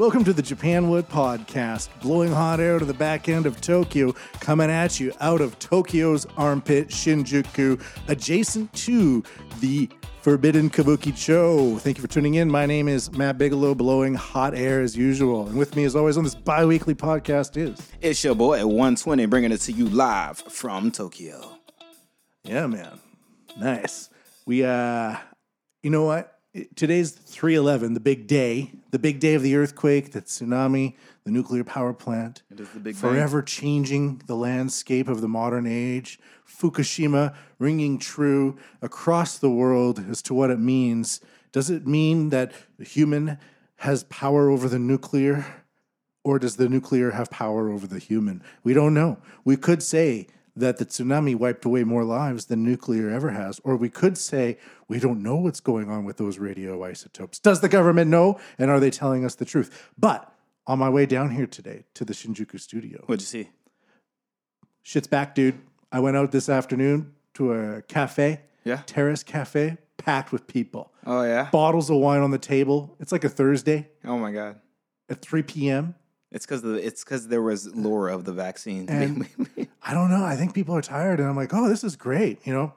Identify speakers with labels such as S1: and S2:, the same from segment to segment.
S1: Welcome to the Japanwood Podcast, blowing hot air to the back end of Tokyo, coming at you out of Tokyo's armpit, Shinjuku, adjacent to the Forbidden Kabuki Cho. Thank you for tuning in. My name is Matt Bigelow, blowing hot air as usual. And with me, as always, on this bi weekly podcast is.
S2: It's your boy at 120, bringing it to you live from Tokyo.
S1: Yeah, man. Nice. We, uh, you know what? Today's 311, the big day, the big day of the earthquake, the tsunami, the nuclear power plant.
S2: It is the big bang.
S1: forever changing the landscape of the modern age. Fukushima ringing true across the world as to what it means. Does it mean that the human has power over the nuclear? Or does the nuclear have power over the human? We don't know. We could say that the tsunami wiped away more lives than nuclear ever has. Or we could say we don't know what's going on with those radioisotopes. Does the government know? And are they telling us the truth? But on my way down here today to the Shinjuku studio,
S2: What'd you see?
S1: shit's back, dude. I went out this afternoon to a cafe,
S2: Yeah.
S1: Terrace Cafe, packed with people.
S2: Oh, yeah?
S1: Bottles of wine on the table. It's like a Thursday
S2: Oh, my God.
S1: at 3 p.m.
S2: It's because the it's because there was lore of the vaccine.
S1: And- I don't know. I think people are tired, and I'm like, oh, this is great, you know.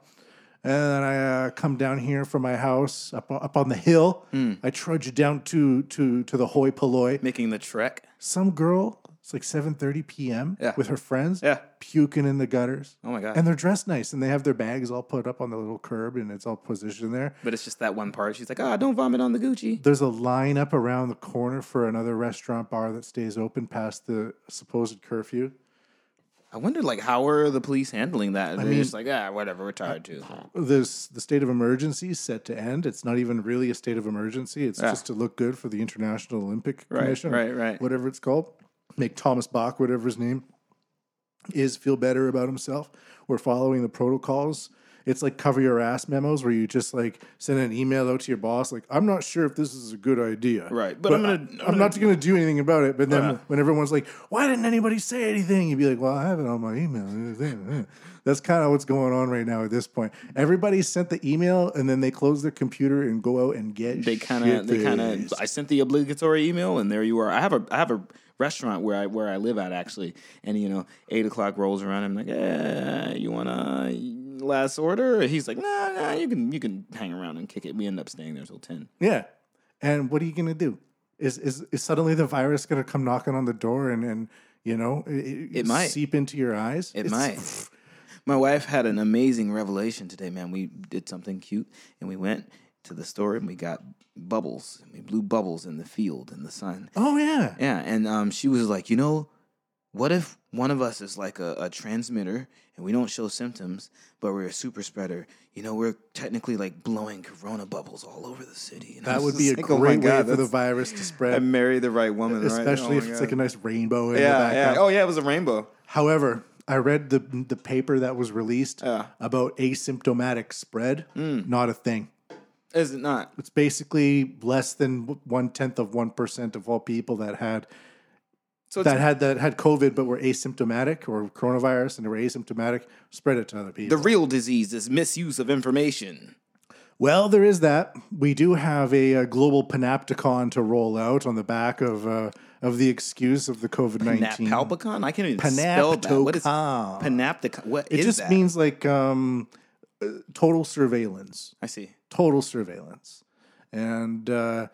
S1: And then I uh, come down here from my house up up on the hill. I trudge down to to to the hoi polloi.
S2: Making the trek.
S1: Some girl, it's like 7:30 p.m.
S2: Yeah.
S1: with her friends,
S2: Yeah.
S1: puking in the gutters.
S2: Oh, my God.
S1: And they're dressed nice, and they have their bags all put up on the little curb, and it's all positioned there.
S2: but it's just that one part. She's like, ah, don't vomit on the Gucci.
S1: There's a line up around the corner for another restaurant bar that stays open past the supposed curfew.
S2: I wonder, like, how are the police handling that? They're
S1: mean-
S2: just like, ah, whatever, we're tired too.
S1: This the state of emergency is set to end. It's not even really a state of emergency. It's
S2: Yeah.
S1: just to look good for the International Olympic
S2: Right,
S1: Commission, or
S2: right, right.
S1: whatever it's called. Make Thomas Bach, whatever his name is, feel better about himself. We're following the protocols. It's like cover your ass memos where you just like send an email out to your boss, like, I'm not sure if this is a good idea.
S2: Right, but I'm gonna- I'm
S1: I'm, not going to do anything about it. But then
S2: Yeah.
S1: when everyone's like, why didn't anybody say anything? You'd be like, well, I have it on my email. That's kind of what's going on right now at this point. Everybody sent the email and then they close their computer and go out and get
S2: They kind of, they kind of. I sent the obligatory email, and there you are. I have a, I have a restaurant where I where I live at actually, and you know, eight o'clock rolls around. I'm like, eh, you wanna last order? He's like, nah, nah, you can you can hang around and kick it. We end up staying there till ten.
S1: Yeah. And what are you to do? Is, is is suddenly the virus to come knocking on the door and, and you know, it,
S2: It might.
S1: seep into your eyes?
S2: It
S1: It's-
S2: might. My wife had an amazing revelation today, man. We did something cute and we went to the store and we got bubbles. And we blew bubbles in the field in the sun.
S1: Oh, yeah.
S2: Yeah. And um, she was like, you know, what if one of us is like a, a transmitter and we don't show symptoms, but we're a super spreader? You know, we're technically like blowing corona bubbles all over the city. And
S1: That would be a
S2: like,
S1: great
S2: oh God,
S1: way for the virus to spread,
S2: married the right woman, right?
S1: especially
S2: Oh
S1: if it's
S2: God.
S1: like a nice rainbow in the
S2: yeah,
S1: background.
S2: yeah. Oh yeah, it was a rainbow.
S1: However, I read the the paper that was released
S2: Yeah.
S1: About asymptomatic spread. Not a thing.
S2: Is it not?
S1: It's basically less than one tenth of one percent of all people that had
S2: So
S1: that had that had COVID but were asymptomatic or coronavirus and they were asymptomatic. Spread it to other people.
S2: The real disease is misuse of information.
S1: well, there is that. We do have a, uh global panopticon to roll out on the back of uh, of the excuse of the COVID nineteen.
S2: Panapalpicon? I can't even spell that. What is
S1: Panopticon.
S2: panapticon? What
S1: It just
S2: that?
S1: means like um, total surveillance.
S2: I see.
S1: total surveillance. And uh,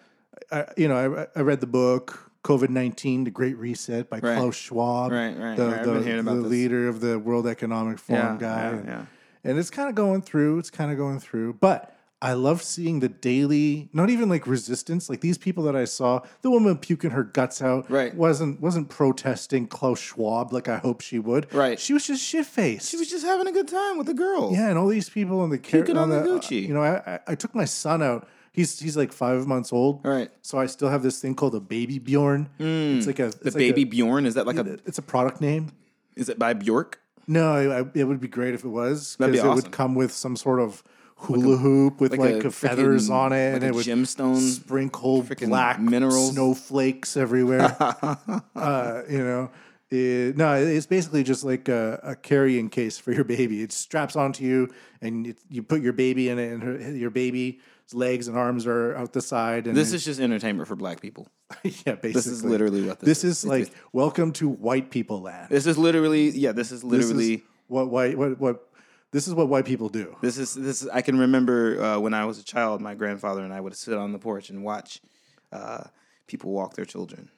S1: I, you know, I, I read the book COVID nineteen: The Great Reset by
S2: Right.
S1: Klaus Schwab,
S2: Right, right,
S1: the,
S2: right.
S1: The, the leader of the World Economic Forum
S2: Yeah,
S1: guy.
S2: yeah,
S1: and,
S2: yeah.
S1: and it's kind of going through. It's kind of going through, but. I love seeing the daily, not even like resistance. Like these people that I saw, the woman puking her guts out,
S2: Right.
S1: wasn't wasn't protesting Klaus Schwab like I hope she would.
S2: Right.
S1: she was just shit faced.
S2: She was just having a good time with the girl.
S1: Yeah, and all these people in the car-
S2: Puking on the Gucci.
S1: Uh, you know, I, I I took my son out. He's he's like five months old.
S2: All right.
S1: So I still have this thing called a baby Bjorn. Hmm. It's like a it's
S2: The
S1: like
S2: baby
S1: A,
S2: Bjorn is that like a?
S1: it's a product name.
S2: Is it by Bjork?
S1: No, I, it would be great if it was because it
S2: awesome.
S1: would come with some sort of hula hoop with like,
S2: a
S1: feathers
S2: freaking-
S1: on it,
S2: like
S1: and it would
S2: gemstone
S1: sprinkle black
S2: minerals.
S1: snowflakes everywhere. uh, you know, It- no, it's basically just like a, a carrying case for your baby. It straps onto you, and it, you put your baby in it, and her, your baby his legs and arms are out the side. And
S2: This is just entertainment for black people.
S1: yeah, basically.
S2: This is literally what this,
S1: This
S2: is.
S1: is like welcome to white people land.
S2: This is literally yeah. This is
S1: This
S2: literally.
S1: is what white what what this is what white people do.
S2: This is this. Is, I can remember uh, when I was a child, my grandfather and I would sit on the porch and watch uh, people walk their children.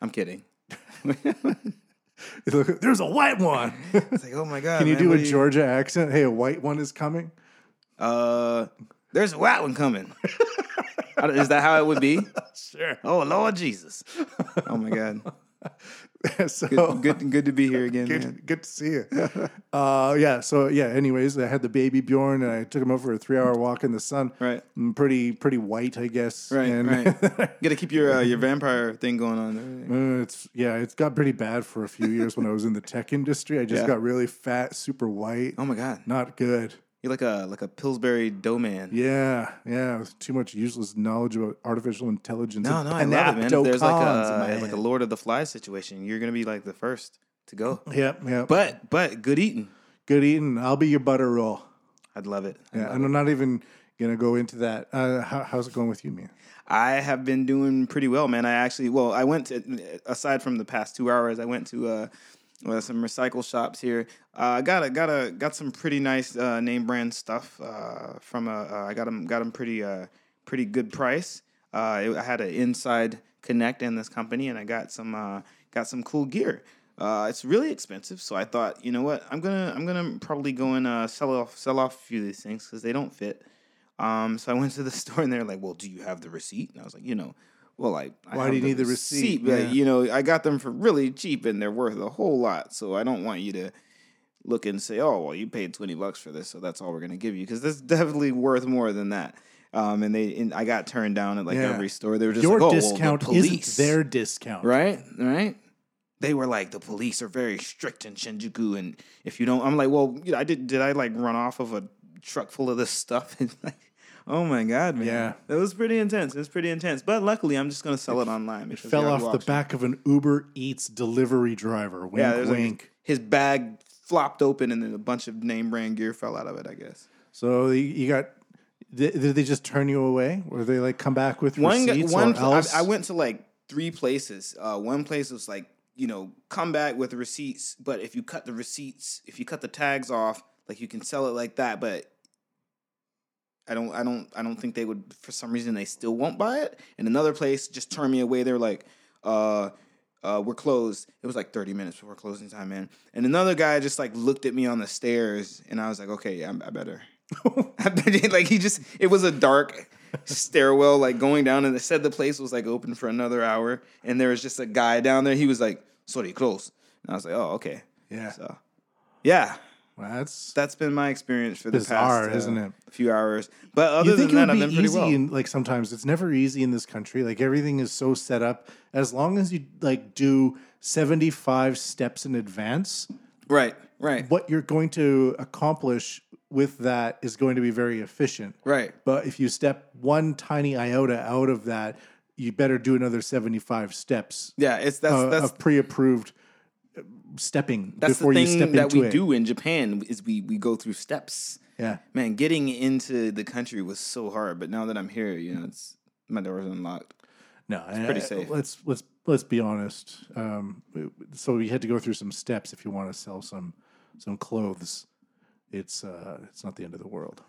S2: I'm kidding.
S1: There's a white one.
S2: It's like, oh my god!
S1: Can you
S2: man,
S1: do a Georgia accent? Hey, a white one is coming.
S2: Uh, there's a white one coming. is that how it would be?
S1: Sure.
S2: Oh Lord Jesus! Oh my god!
S1: so
S2: Good, good, good to be here again,
S1: good, good to see you. uh, yeah. So yeah. Anyways, I had the baby Bjorn, and I took him out for a three-hour walk in the sun.
S2: Right.
S1: Mm, Pretty, pretty white, I guess.
S2: Right,
S1: and,
S2: right. Got to keep your uh, your vampire thing going on.
S1: Uh, it's yeah, it's got pretty bad for a few years when I was in the tech industry. I just
S2: Yeah.
S1: got really fat, super white.
S2: Oh my god!
S1: Not good.
S2: You're like a like a Pillsbury dough man.
S1: Yeah, yeah. with Too much useless knowledge about artificial intelligence.
S2: No, no, I love it, man. If there's like
S1: panopticons in my
S2: a
S1: head.
S2: like a Lord of the Flies situation, you're gonna be like the first to go.
S1: Yep, yep.
S2: But but good eating.
S1: good eating. I'll be your butter roll.
S2: I'd love it. I'd
S1: Yeah,
S2: love
S1: and
S2: it.
S1: I'm not even gonna go into that. Uh, how, how's it going with you, man?
S2: I have been doing pretty well, man. I actually, well, I went to aside from the past two hours, I went to uh, uh, some recycle shops here. Uh, I got a got a got some pretty nice uh, name brand stuff uh, from. Uh, I got them got them pretty uh, pretty good price. Uh, it, I had an inside connect in this company, and I got some uh, got some cool gear. Uh, it's really expensive, so I thought, you know what, I'm gonna I'm gonna probably go and uh, sell off sell off a few of these things because they don't fit. Um, so I went to the store and they're like, "Well, do you have the receipt?" And I was like, "You know, well, I, I
S1: Why do you need the receipt?
S2: But
S1: Yeah.
S2: you know, I got them for really cheap and they're worth a whole lot. So I don't want you to look and say, "Oh, well, you paid twenty bucks for this, so that's all we're gonna give you," because this is definitely worth more than that. Um, and they, and I got turned down at like
S1: Yeah.
S2: every store. They were just
S1: Your
S2: like, "Oh,
S1: discount
S2: well, the police.
S1: isn't their discount,
S2: right? Right." They were like, the police are very strict in Shinjuku, and if you don't, I'm like, well, you know, I did. Did I like run off of a truck full of this stuff? And like, oh my god, man,
S1: Yeah.
S2: it was pretty intense. It was pretty intense. But luckily, I'm just gonna sell it online. It
S1: Fell off the back of an Uber Eats delivery driver. Wink,
S2: Yeah, there's like
S1: wink.
S2: his bag flopped open, and then a bunch of name brand gear fell out of it. I guess.
S1: so you- got. Did they just turn you away, or they like come back with
S2: one
S1: receipts
S2: one
S1: or
S2: pl- I,
S1: else?
S2: I went to like three places. Uh, one place was like you know come back with receipts, but if you cut the receipts, if you cut the tags off, like you can sell it like that, but. I don't, I don't, I don't think they would. For some reason, they still won't buy it. And another place just turned me away. They're like, uh, uh, "We're closed." It was like thirty minutes before closing time, man. And another guy just like looked at me on the stairs, and I was like, "Okay, yeah, I better." I bet like he just it was a dark stairwell like going down and they said the place was like open for another hour and there was just a guy down there he was like sorry close and I was like oh okay
S1: yeah,
S2: so yeah
S1: well, that's.
S2: that's been my experience for the past uh,
S1: isn't it?
S2: few hours but other than that I've
S1: be
S2: been pretty well
S1: And like sometimes it's never easy in this country. Like everything is so set up. As long as you like do seventy five steps in advance,
S2: right right
S1: what you're going to accomplish with that is going to be very efficient.
S2: right
S1: But if you step one tiny iota out of that, you better do another 75 steps
S2: yeah it's that's
S1: uh,
S2: that's
S1: of pre-approved uh, stepping
S2: that's
S1: before
S2: the
S1: you
S2: thing
S1: step
S2: that
S1: into
S2: we
S1: it.
S2: do in Japan is we we go through steps
S1: Yeah.
S2: man getting into the country was so hard but now that I'm here you know it's my door's unlocked
S1: No, it's
S2: pretty
S1: uh,
S2: safe.
S1: Let's let's let's be honest. Um, so you had to go through some steps if you want to sell some some clothes. It's uh, it's not the end of the world.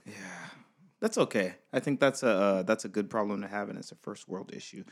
S2: That's okay. I think that's a uh, that's a good problem to have, and it's a first world issue.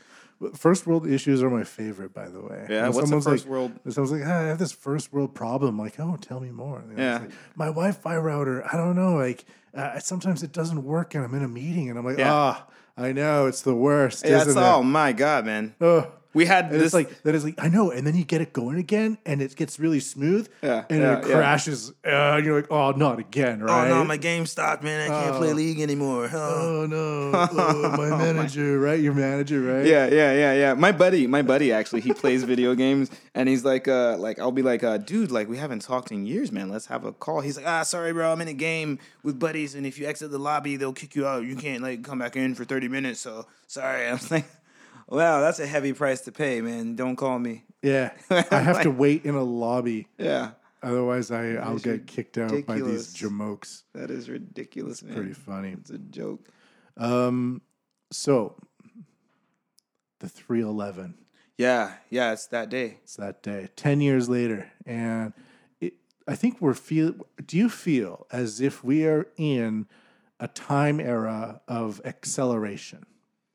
S1: First world issues are my favorite, by the way.
S2: Yeah,
S1: When
S2: what's
S1: someone's
S2: first
S1: like,
S2: world?
S1: Someone's like, "Ah, I have this first world problem. Like, oh, tell me more. You know,
S2: Yeah.
S1: like, my Wi-Fi router. I don't know. Like, uh, sometimes it doesn't work, and I'm in a meeting, and I'm like,
S2: Yeah.
S1: ah, I know it's the worst.
S2: Yeah,
S1: isn't
S2: oh my god, man.
S1: Ugh.
S2: We had
S1: And
S2: this
S1: like that is like I know, and then you get it going again, and it gets really smooth,
S2: Yeah,
S1: and
S2: yeah,
S1: it
S2: yeah.
S1: crashes, uh, and you're like, oh, not again, right?
S2: Oh no, my game stopped, man. I can't play league anymore.
S1: oh no, oh, my manager, right? Your manager, right?
S2: Yeah, yeah, yeah, yeah. My buddy, my buddy actually, he plays video games, and he's like, uh, like I'll be like, uh, dude, like we haven't talked in years, man. Let's have a call. He's like, ah, sorry, bro, I'm in a game with and if you exit the lobby, they'll kick you out. You can't like come back in for thirty minutes. So sorry. I was like, wow, that's a heavy price to pay, man. Don't call me.
S1: yeah. I have to wait in a lobby,
S2: Yeah,
S1: otherwise I I'll get kicked out by these
S2: ridiculous.
S1: jamokes.
S2: that is ridiculous, man.
S1: Pretty funny.
S2: It's a joke.
S1: Um, so the 311.
S2: Yeah, yeah, it's that day.
S1: It's that day, 10 years later. And I think we're feel. Do you feel as if we are in a time era of acceleration?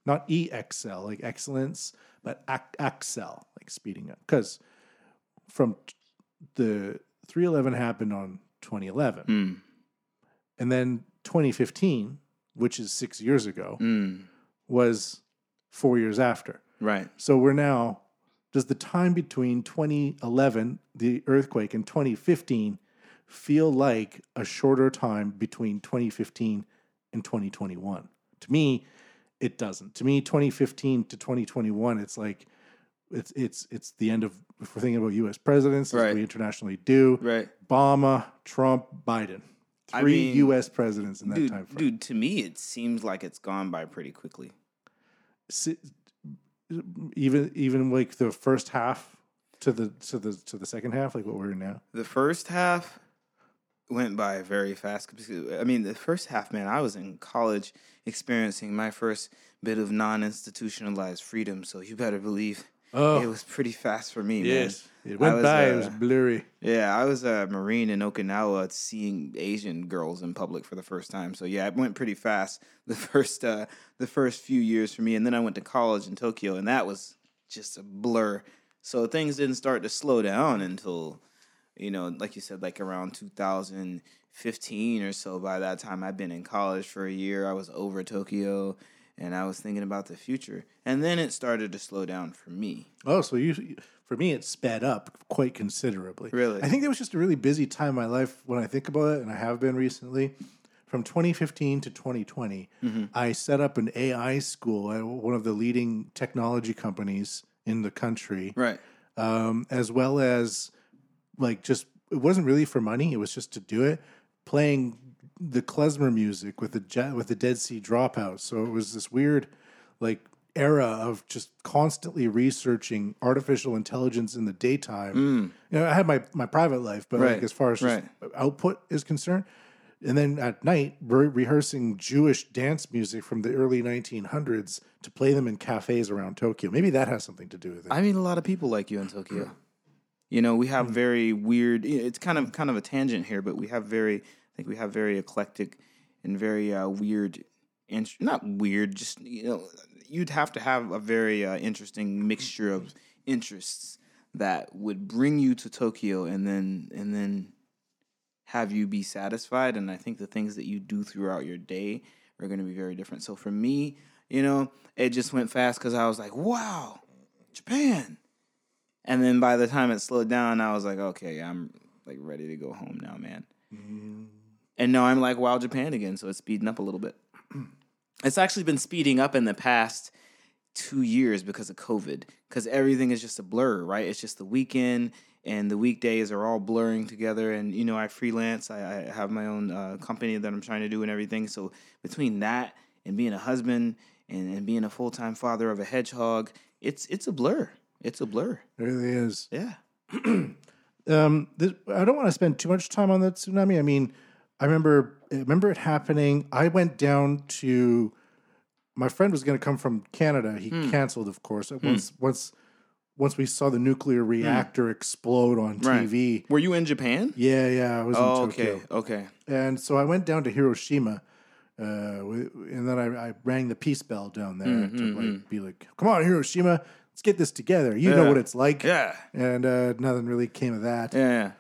S1: Not excel like excellence, but accel, like speeding up. Because from the 311 happened on 2011.
S2: Mm.
S1: And then 2015, which is six years ago,
S2: Mm.
S1: was four years after.
S2: Right.
S1: So we're now, does the time between 2011, the earthquake, and 2015 feel like a shorter time between 2015 and 2021? To me, it doesn't. To me, 2015 to 2021, it's like, it's it's it's the end of if we're thinking about U.S. presidents as
S2: Right.
S1: we internationally do.
S2: Right.
S1: Obama, Trump, Biden,
S2: I
S1: three
S2: mean,
S1: U.S. presidents in that
S2: Dude,
S1: time frame.
S2: dude, to me, it seems like it's gone by pretty quickly.
S1: Even even like the first half to the to the to the second half, like what we're in now.
S2: The first half went by very fast. I mean, the first half, man, I was in college experiencing my first bit of non-institutionalized freedom. So you better believe
S1: Oh,
S2: it was pretty fast for me,
S1: yes,
S2: man.
S1: it went
S2: was,
S1: by. it
S2: uh,
S1: was blurry.
S2: Yeah, I was a Marine in Okinawa seeing Asian girls in public for the first time. So yeah, it went pretty fast the first uh, the first few years for me, and then I went to college in Tokyo, and that was just a blur. So things didn't start to slow down until, you know, like you said, like around 2015 or so. By that time, I'd been in college for a year. I was over Tokyo, and I was thinking about the future. And then it started to slow down for me.
S1: Oh, so you for me it sped up quite considerably.
S2: Really?
S1: I think that was just a really busy time in my life when I think about it, and I have been recently. From 2015 to 2020,
S2: Mm-hmm.
S1: I set up an AI school at one of the leading technology companies in the country.
S2: Right.
S1: um, as well as like just it wasn't really for money; it was just to do it. Playing the klezmer music with the jet with the Dead Sea Dropout, so it was this weird like era of just constantly researching artificial intelligence in the daytime. You know, I had my my private life, but
S2: Mm. Right,
S1: like as far as just output is concerned. And then at night, re- rehearsing Jewish dance music from the early 1900s to play them in cafes around Tokyo. Maybe that has something to do with it.
S2: I mean, a lot of people like you in Tokyo. You know, we have very weird. It's kind of kind of a tangent here, but we have very. I think we have very eclectic and very uh, weird. int- Not weird, just you know, you'd have to have a very uh, interesting mixture of interests that would bring you to Tokyo, and then and then have you be satisfied. And I think the things that you do throughout your day are going to be very different. So for me, you know, it just went fast because I was like, wow, Japan. And then by the time it slowed down, I was like, okay, I'm like ready to go home now, man. And now I'm like, wow, Japan again. So it's speeding up a little bit. It's actually been speeding up in the past two years because of COVID, because everything is just a blur, right? It's just the weekend and the weekdays are all blurring together. And, you know, I freelance, I, I have my own uh, company that I'm trying to do and everything. So between that and being a husband and, and being a full time father of a hedgehog, it's it's a blur. It's a blur.
S1: It really is.
S2: Yeah.
S1: Um, this, I don't want to spend too much time on that tsunami. I mean, I remember I remember it happening. I went down to my friend was going to come from Canada. He canceled, of course. Once once once we saw the nuclear reactor explode on
S2: Right.
S1: TV.
S2: Were you in Japan?
S1: Yeah, yeah, I was
S2: Oh,
S1: in Tokyo.
S2: okay. Okay.
S1: And so I went down to Hiroshima, uh, and then I, I rang the peace bell down there
S2: Mm,
S1: to like be like, "Come on, Hiroshima, let's get this together. You know what it's like."
S2: Yeah.
S1: And uh, nothing really came of that.
S2: Yeah. yeah.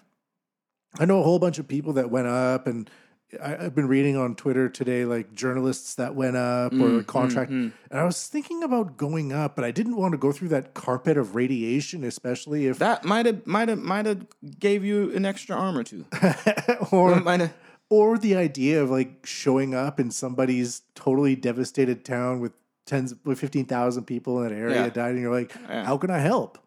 S1: I know a whole bunch of people that went up, and I, I've been reading on Twitter today, like journalists that went up or
S2: Mm,
S1: contract. And I was thinking about going up, but I didn't want to go through that carpet of radiation, especially if
S2: That might have might have might have gave you an extra arm or two.
S1: or
S2: might have.
S1: or the idea of like showing up in somebody's totally devastated town with tens with fifteen thousand people in an area
S2: Yeah.
S1: died, and you're like,
S2: Yeah.
S1: how can I help?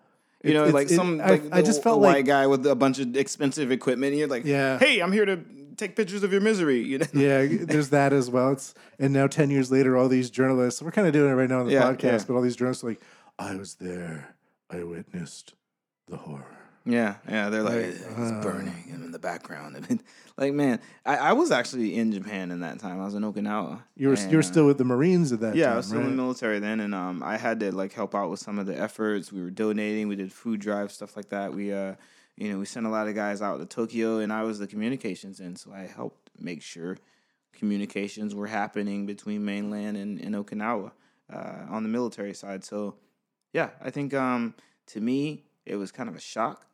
S2: You know,
S1: It's-
S2: like some,
S1: I-
S2: like
S1: I, just felt
S2: a
S1: like
S2: white guy with a bunch of expensive equipment. And you're like,
S1: Yeah.
S2: hey, I'm here to take pictures of your misery. You know,
S1: yeah, there's that as well. It's and now ten years later, all these journalists. We're kind of doing it right now on the
S2: Yeah,
S1: podcast,
S2: yeah.
S1: but all these journalists are like, I was there. I witnessed the horror.
S2: Yeah, yeah, they're like, it's burning in the background. I mean, like, man, I, I was actually in Japan in that time. I was in Okinawa.
S1: You were
S2: And,
S1: you were
S2: uh,
S1: still with the Marines at that
S2: yeah,
S1: time, Yeah,
S2: I was still
S1: right?
S2: in the military then, and um, I had to like help out with some of the efforts. We were donating, we did food drives, stuff like that. We uh, you know, we sent a lot of guys out to Tokyo, and I was the communications end, so I helped make sure communications were happening between mainland and, and Okinawa uh, on the military side. So, yeah, I think um, to me it was kind of a shock.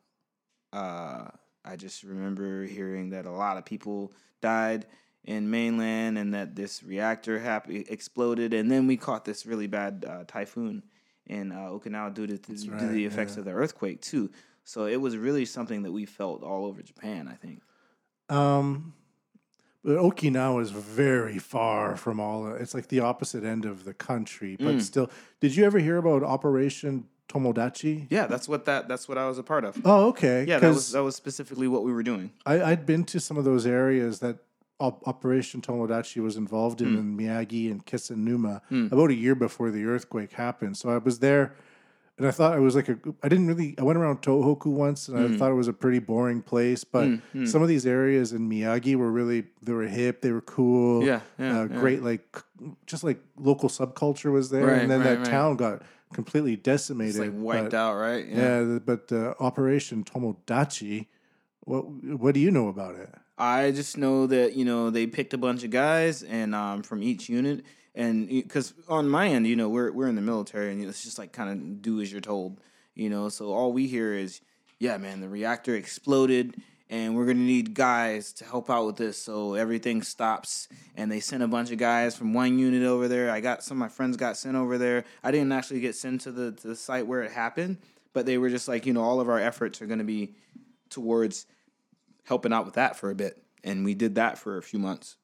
S2: Uh, I just remember hearing that a lot of people died in mainland and that this reactor hap- exploded, and then we caught this really bad uh, typhoon in uh, Okinawa due to, due to the effects
S1: yeah.
S2: of the earthquake too. So it was really something that we felt all over Japan. I think.
S1: Um, but Okinawa is very far from all. It's like the opposite end of the country,
S2: Mm.
S1: but still. Did you ever hear about Operation Tomodachi?
S2: Yeah, that's what that that's what I was a part of.
S1: Oh, okay.
S2: Yeah, that was that was specifically what we were doing.
S1: I, I'd been to some of those areas that Op- Operation Tomodachi was involved
S2: Hmm.
S1: in in Miyagi and Kesennuma about a year before the earthquake happened. So I was there, and I thought it was like a. I didn't really. I went around Tohoku once, and
S2: Hmm.
S1: I thought it was a pretty boring place. But some of these areas in Miyagi were really they were hip, they were cool.
S2: Yeah, yeah,
S1: uh,
S2: yeah.
S1: great. Like just like local subculture was there,
S2: Right,
S1: and then
S2: right,
S1: that
S2: right.
S1: town got completely decimated.
S2: It's like wiped
S1: but-
S2: out, right?
S1: Yeah, the- but uh, Operation Tomodachi. What what do you know about it?
S2: I just know that you know they picked a bunch of guys and um, from each unit, and because on my end, you know, we're we're in the military, and it's just like kind of do as you're told, you know. So all we hear is, yeah, man, the reactor exploded, and we're gonna need guys to help out with this. So everything stops, and they sent a bunch of guys from one unit over there. I got some of my friends got sent over there. I didn't actually get sent to the to the site where it happened, but they were just like, you know, all of our efforts are gonna be towards helping out with that for a bit, and we did that for a few months.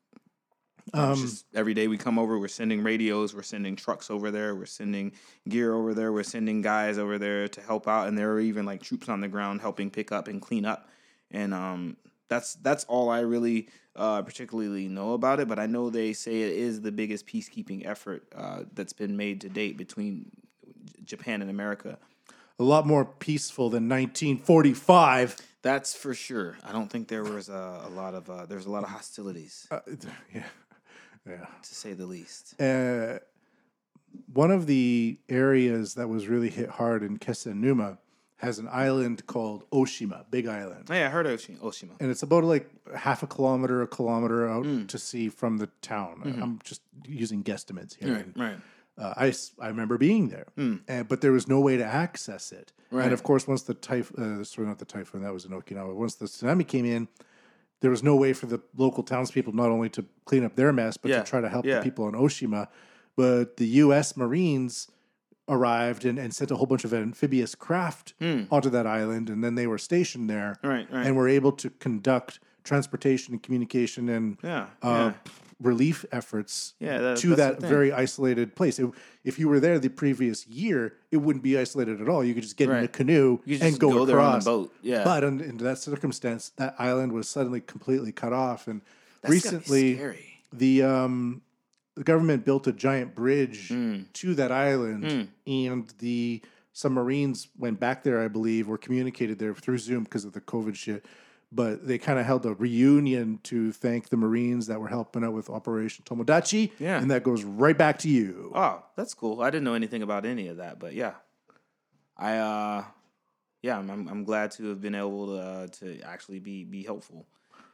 S2: Um, every day we come over, we're sending radios, we're sending trucks over there, we're sending gear over there, we're sending guys over there to help out, and there are even like troops on the ground helping pick up and clean up, and um, that's that's all I really uh, particularly know about it. But I know they say it is the biggest peacekeeping effort uh, that's been made to date between Japan and America.
S1: A lot more peaceful than 1945.
S2: That's for sure. I don't think there was a, a lot of uh, there's a lot of hostilities.
S1: Uh, yeah, yeah.
S2: to say the least.
S1: Uh, one of the areas that was really hit hard in Kesennuma has an island called Oshima, Big Island.
S2: Hey, I heard Oshi- Oshima.
S1: and it's about like half a kilometer, a kilometer out
S2: Mm.
S1: to sea from the town. I'm just using guesstimates here.
S2: Right, right.
S1: Uh, I, I remember being there, and, but there was no way to access it.
S2: Right.
S1: And of course, once the typhoon, uh, sorry, not the typhoon, that was in Okinawa. Once the tsunami came in, there was no way for the local townspeople not only to clean up their mess, but
S2: Yeah,
S1: to try to help
S2: yeah.
S1: the people on Oshima. But the U.S. Marines arrived and, and sent a whole bunch of amphibious craft onto that island, and then they were stationed there.
S2: Right, right.
S1: and were able to conduct transportation and communication and
S2: Yeah,
S1: uh,
S2: yeah.
S1: relief efforts
S2: Yeah, that-
S1: to that very isolated place. It- if you were there the previous year, it wouldn't be isolated at all. You could just get in a canoe and go,
S2: go there on the
S1: across.
S2: boat, yeah.
S1: But in, in that circumstance, that island was suddenly completely cut off. And
S2: That's
S1: recently,
S2: scary.
S1: the um, the government built a giant bridge
S2: Hmm.
S1: to that island, and the submarines went back there. I believe, or communicated there through Zoom because of the COVID shit. But they kind of held a reunion to thank the Marines that were helping out with Operation Tomodachi.
S2: Yeah.
S1: and that goes right back to you.
S2: Oh, that's cool. I didn't know anything about any of that, but yeah, I uh, yeah, I'm I'm, glad to have been able to uh, to actually be be helpful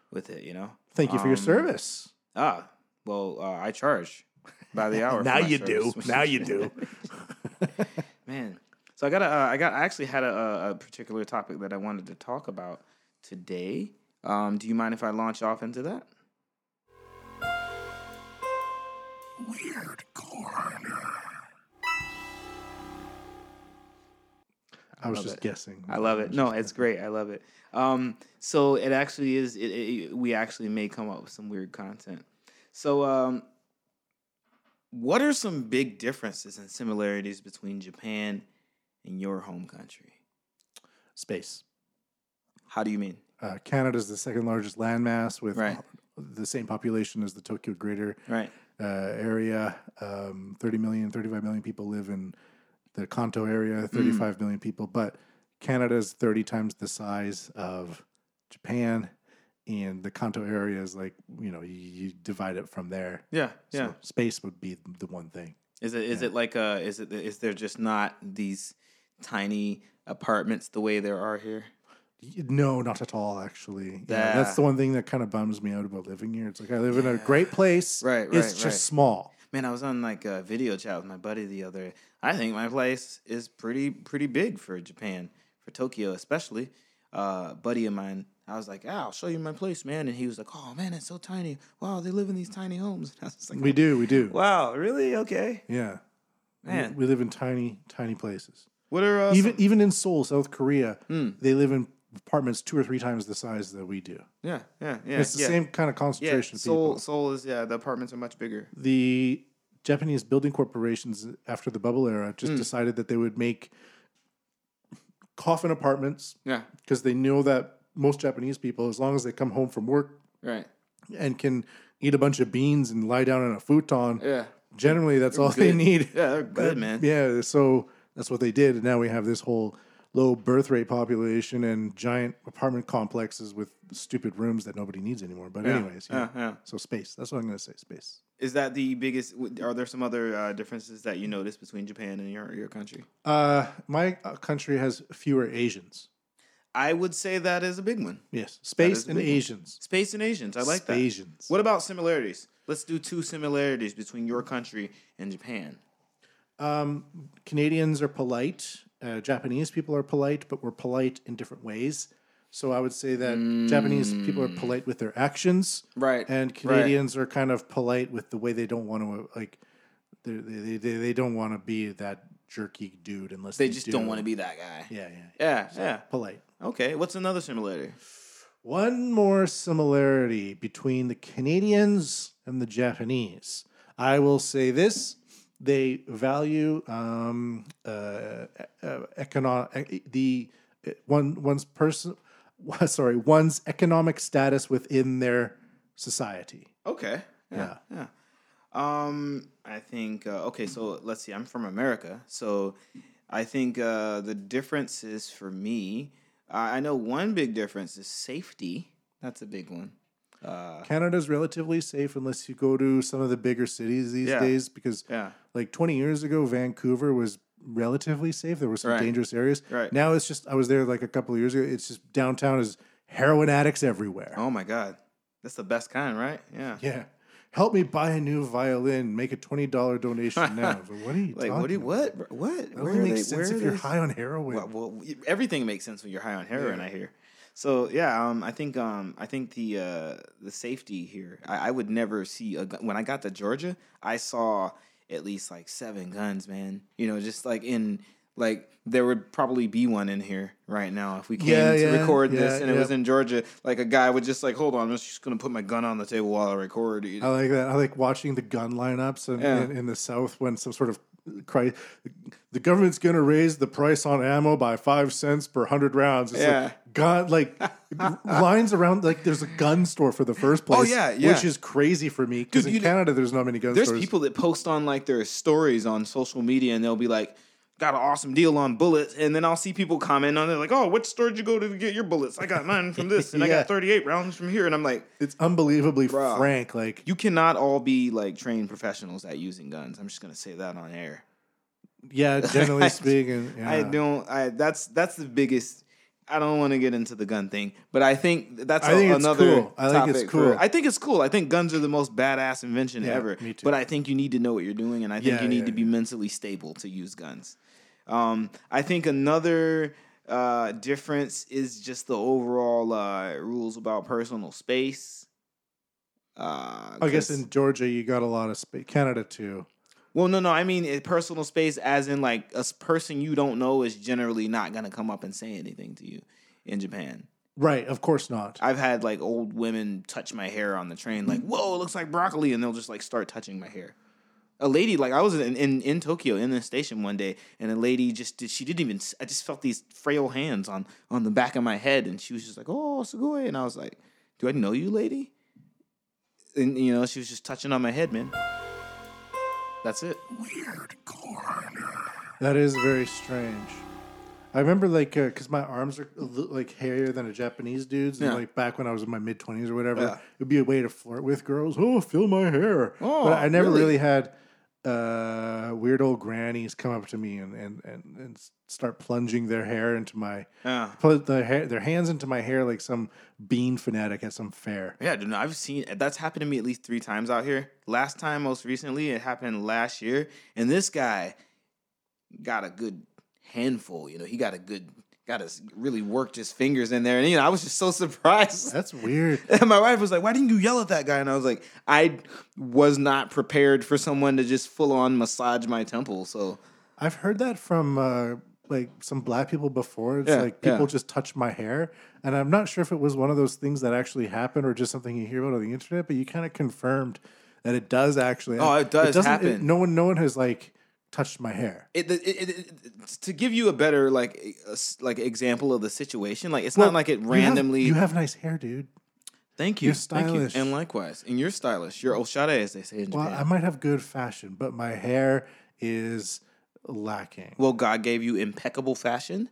S2: with it. You know.
S1: Thank you for your
S2: Um,
S1: service.
S2: Ah, well, uh, I charge by the hour.
S1: Now you do. Now you do.
S2: man. So I got a, uh, I got, I actually had a, a particular topic that I wanted to talk about today. Um, do you mind if I launch off into that? Weird corner.
S1: I was just
S2: it.
S1: guessing.
S2: I love it. No, it's great. I love it. Um, so it actually is. It, it, we actually may come up with some weird content. So, um, what are some big differences and similarities between Japan and your home country?
S1: Space.
S2: How do you mean?
S1: Uh, Canada is the second largest landmass with
S2: Right.
S1: the same population as the Tokyo Greater
S2: Right.
S1: uh, area. Um, 30 million, 35 million people live in the Kanto area, 35 million people. But Canada is 30 times the size of Japan, and the Kanto area is like, you know, you, you divide it from there.
S2: Yeah, yeah.
S1: Space would be the one thing.
S2: Is it is it like uh is it is there just not these tiny apartments the way there are here?
S1: No, not at all, actually. Yeah,
S2: Ah.
S1: that's the one thing that kind of bums me out about living here. It's like I live in a great place.
S2: Right,
S1: It's just
S2: right.
S1: small.
S2: Man, I was on like a video chat with my buddy the other. I think my place is pretty pretty big for Japan, for Tokyo especially. Uh, buddy of mine, I was like, ah, "I'll show you my place, man," and he was like, "Oh man, it's so tiny. Wow, they live in these tiny homes." I was like,
S1: We do, we do.
S2: "Wow, really? Okay,
S1: Yeah. We-
S2: man.
S1: We live in tiny, tiny places.
S2: What are uh,
S1: even
S2: some-
S1: even in Seoul, South Korea,
S2: Hmm.
S1: they live in apartments two or three times the size that we do.
S2: yeah, yeah, yeah.
S1: it's the
S2: yeah.
S1: same kind of
S2: Yeah,
S1: concentration of
S2: Seoul,
S1: people.
S2: Seoul is yeah. The apartments are much bigger.
S1: The Japanese building corporations after the bubble era just
S2: Hmm.
S1: decided that they would make coffin apartments
S2: Yeah,
S1: because they know that most Japanese people, as long as they come home from work
S2: right.
S1: and can eat a bunch of beans and lie down on a futon,
S2: Yeah,
S1: generally that's all they need.
S2: yeah, they're good, man.
S1: Yeah, so that's what they did. And now we have this whole low birth rate population and giant apartment complexes with stupid rooms that nobody needs anymore. But anyways, yeah.
S2: yeah, yeah.
S1: So space. That's what I'm going to say. Space.
S2: Is that the biggest? Are there some other uh, differences that you notice between Japan and your your country?
S1: Uh, my uh, country has fewer Asians.
S2: I would say that is a big one.
S1: Yes, space and
S2: big one.
S1: Asians.
S2: Space and Asians. I like that.
S1: Asians.
S2: What about similarities? Let's do two similarities between your country and Japan.
S1: Um, Canadians are polite. Uh, Japanese people are polite, but we're polite in different ways. So I would say that Japanese people are polite with their actions,
S2: Right,
S1: And
S2: right.
S1: Canadians are kind of polite with the way they don't want to like. They they they don't want to be that jerky dude unless
S2: They
S1: they,
S2: just
S1: do.
S2: don't want to be that guy.
S1: Yeah, yeah,
S2: Yeah, yeah.
S1: polite.
S2: Okay. What's another similarity?
S1: One more similarity between the Canadians and the Japanese. I will say this: they value um, uh, uh, economic the one one's person. Sorry, one's economic status within their society.
S2: Okay. Yeah. Yeah. Um, I think uh, okay. So let's see. I'm from America, so I think uh, the difference is for me. I I know one big difference is safety. That's a big one. Uh,
S1: Canada's relatively safe unless you go to some of the bigger cities these
S2: Yeah.
S1: days because
S2: yeah.
S1: like 20 years ago Vancouver was relatively safe there were some
S2: Right.
S1: dangerous areas
S2: Right.
S1: now it's just I was there like a couple of years ago it's just downtown is heroin addicts everywhere
S2: Oh my God, that's the best kind, right? Yeah.
S1: yeah help me buy a new violin make a $20 donation now but what are you
S2: Like
S1: talking
S2: what? Do you, what? What?
S1: That
S2: Where
S1: only
S2: are
S1: makes
S2: they-
S1: sense
S2: where
S1: if you're high on heroin
S2: Well, well, everything makes sense when you're high on heroin. I hear. So yeah, um, I think um, I think the uh, the safety here. I, I would never see a gun. When I got to Georgia, I saw at least like seven guns, man. You know, just like in like there would probably be one in here right now if we came
S1: Yeah,
S2: to
S1: yeah,
S2: record
S1: yeah,
S2: this and it was in Georgia. Like a guy would just like, hold on, I'm just gonna put my gun on the table while I record.
S1: I like that. I like watching the gun lineups in, in, in the South when some sort of cri- the government's going to raise the price on ammo by five cents per hundred rounds. It's
S2: Yeah.
S1: like gun like lines around like there's a gun store for the first oh, place.
S2: Oh, yeah, yeah.
S1: which is crazy for me because in Canada there's not many gun
S2: There's
S1: stores.
S2: There's people that post on like their stories on social media and they'll be like, got an awesome deal on bullets. And then I'll see people comment on it like, oh, what store did you go to get your bullets? I got mine from this and I got 38 rounds from here. And I'm like,
S1: it's unbelievably
S2: Bruh.
S1: frank. Like
S2: you cannot all be like trained professionals at using guns. I'm just going to say that on air.
S1: yeah, generally speaking, yeah.
S2: I don't, I, that's, that's the biggest. I don't want to get into the gun thing, but I think that's
S1: I
S2: a-
S1: think it's
S2: another
S1: cool. I think it's
S2: topic for-
S1: cool.
S2: I think it's cool. I think guns are the most badass invention
S1: Yeah,
S2: ever. But I think you need to know what you're doing, and I think
S1: Yeah,
S2: you need
S1: yeah,
S2: to be mentally stable to use guns. Um, I think another uh, difference is just the overall uh, rules about personal space. Uh,
S1: I guess in Georgia you got a lot of space. Canada too.
S2: well, no, no. I mean, personal space, as in like a person you don't know is generally not gonna come up and say anything to you in Japan.
S1: Right, of course not.
S2: I've had like old women touch my hair on the train, like, "Whoa, it looks like broccoli," and they'll just like start touching my hair. A lady, like I was in in, in Tokyo in the station one day, and a lady just did. She didn't even. I just felt these frail hands on on the back of my head, and she was just like, "Oh, sugoi," and I was like, "Do I know you, lady?" And you know, she was just touching on my head, man. That's it. Weird corner.
S1: That is very strange. I remember like uh, because my arms are like hairier than a Japanese dude's, and
S2: Yeah.
S1: like back when I was in my mid twenties or whatever,
S2: Yeah.
S1: it'd be a way to flirt with girls. Oh, feel my hair.
S2: Oh,
S1: but I never
S2: really?
S1: really, had uh, weird old grannies come up to me and and, and, and start plunging their hair into my
S2: Yeah.
S1: put their hair, their hands into my hair like some bean fanatic at some fair.
S2: Yeah, dude, no, I've seen that's happened to me at least three times out here. Last time, most recently, it happened last year, and this guy got a good handful. You know, he got a good, got to really worked his fingers in there, and you know, I was just so surprised.
S1: That's weird.
S2: And my wife was like, "Why didn't you yell at that guy?" And I was like, "I was not prepared for someone to just full on massage my temple." So
S1: I've heard that from uh, like some black people before. It's
S2: Yeah,
S1: like people
S2: yeah.
S1: just touch my hair, and I'm not sure if it was one of those things that actually happened or just something you hear about on the internet. But you kind of confirmed that it does actually.
S2: Oh, it does
S1: doesn't-
S2: happen.
S1: no one, no one has like touched my hair.
S2: it, it, it, it- to give you a better like a like example of the situation, like it's
S1: Well,
S2: not like it
S1: you have-
S2: randomly.
S1: You have, nice hair, dude.
S2: Thank you.
S1: You're
S2: Thank you.
S1: stylish.
S2: And likewise. And you're stylish. You're oshare, as they say in
S1: Well,
S2: Japan.
S1: I might have good fashion, but my hair is lacking.
S2: well, God gave you impeccable fashion,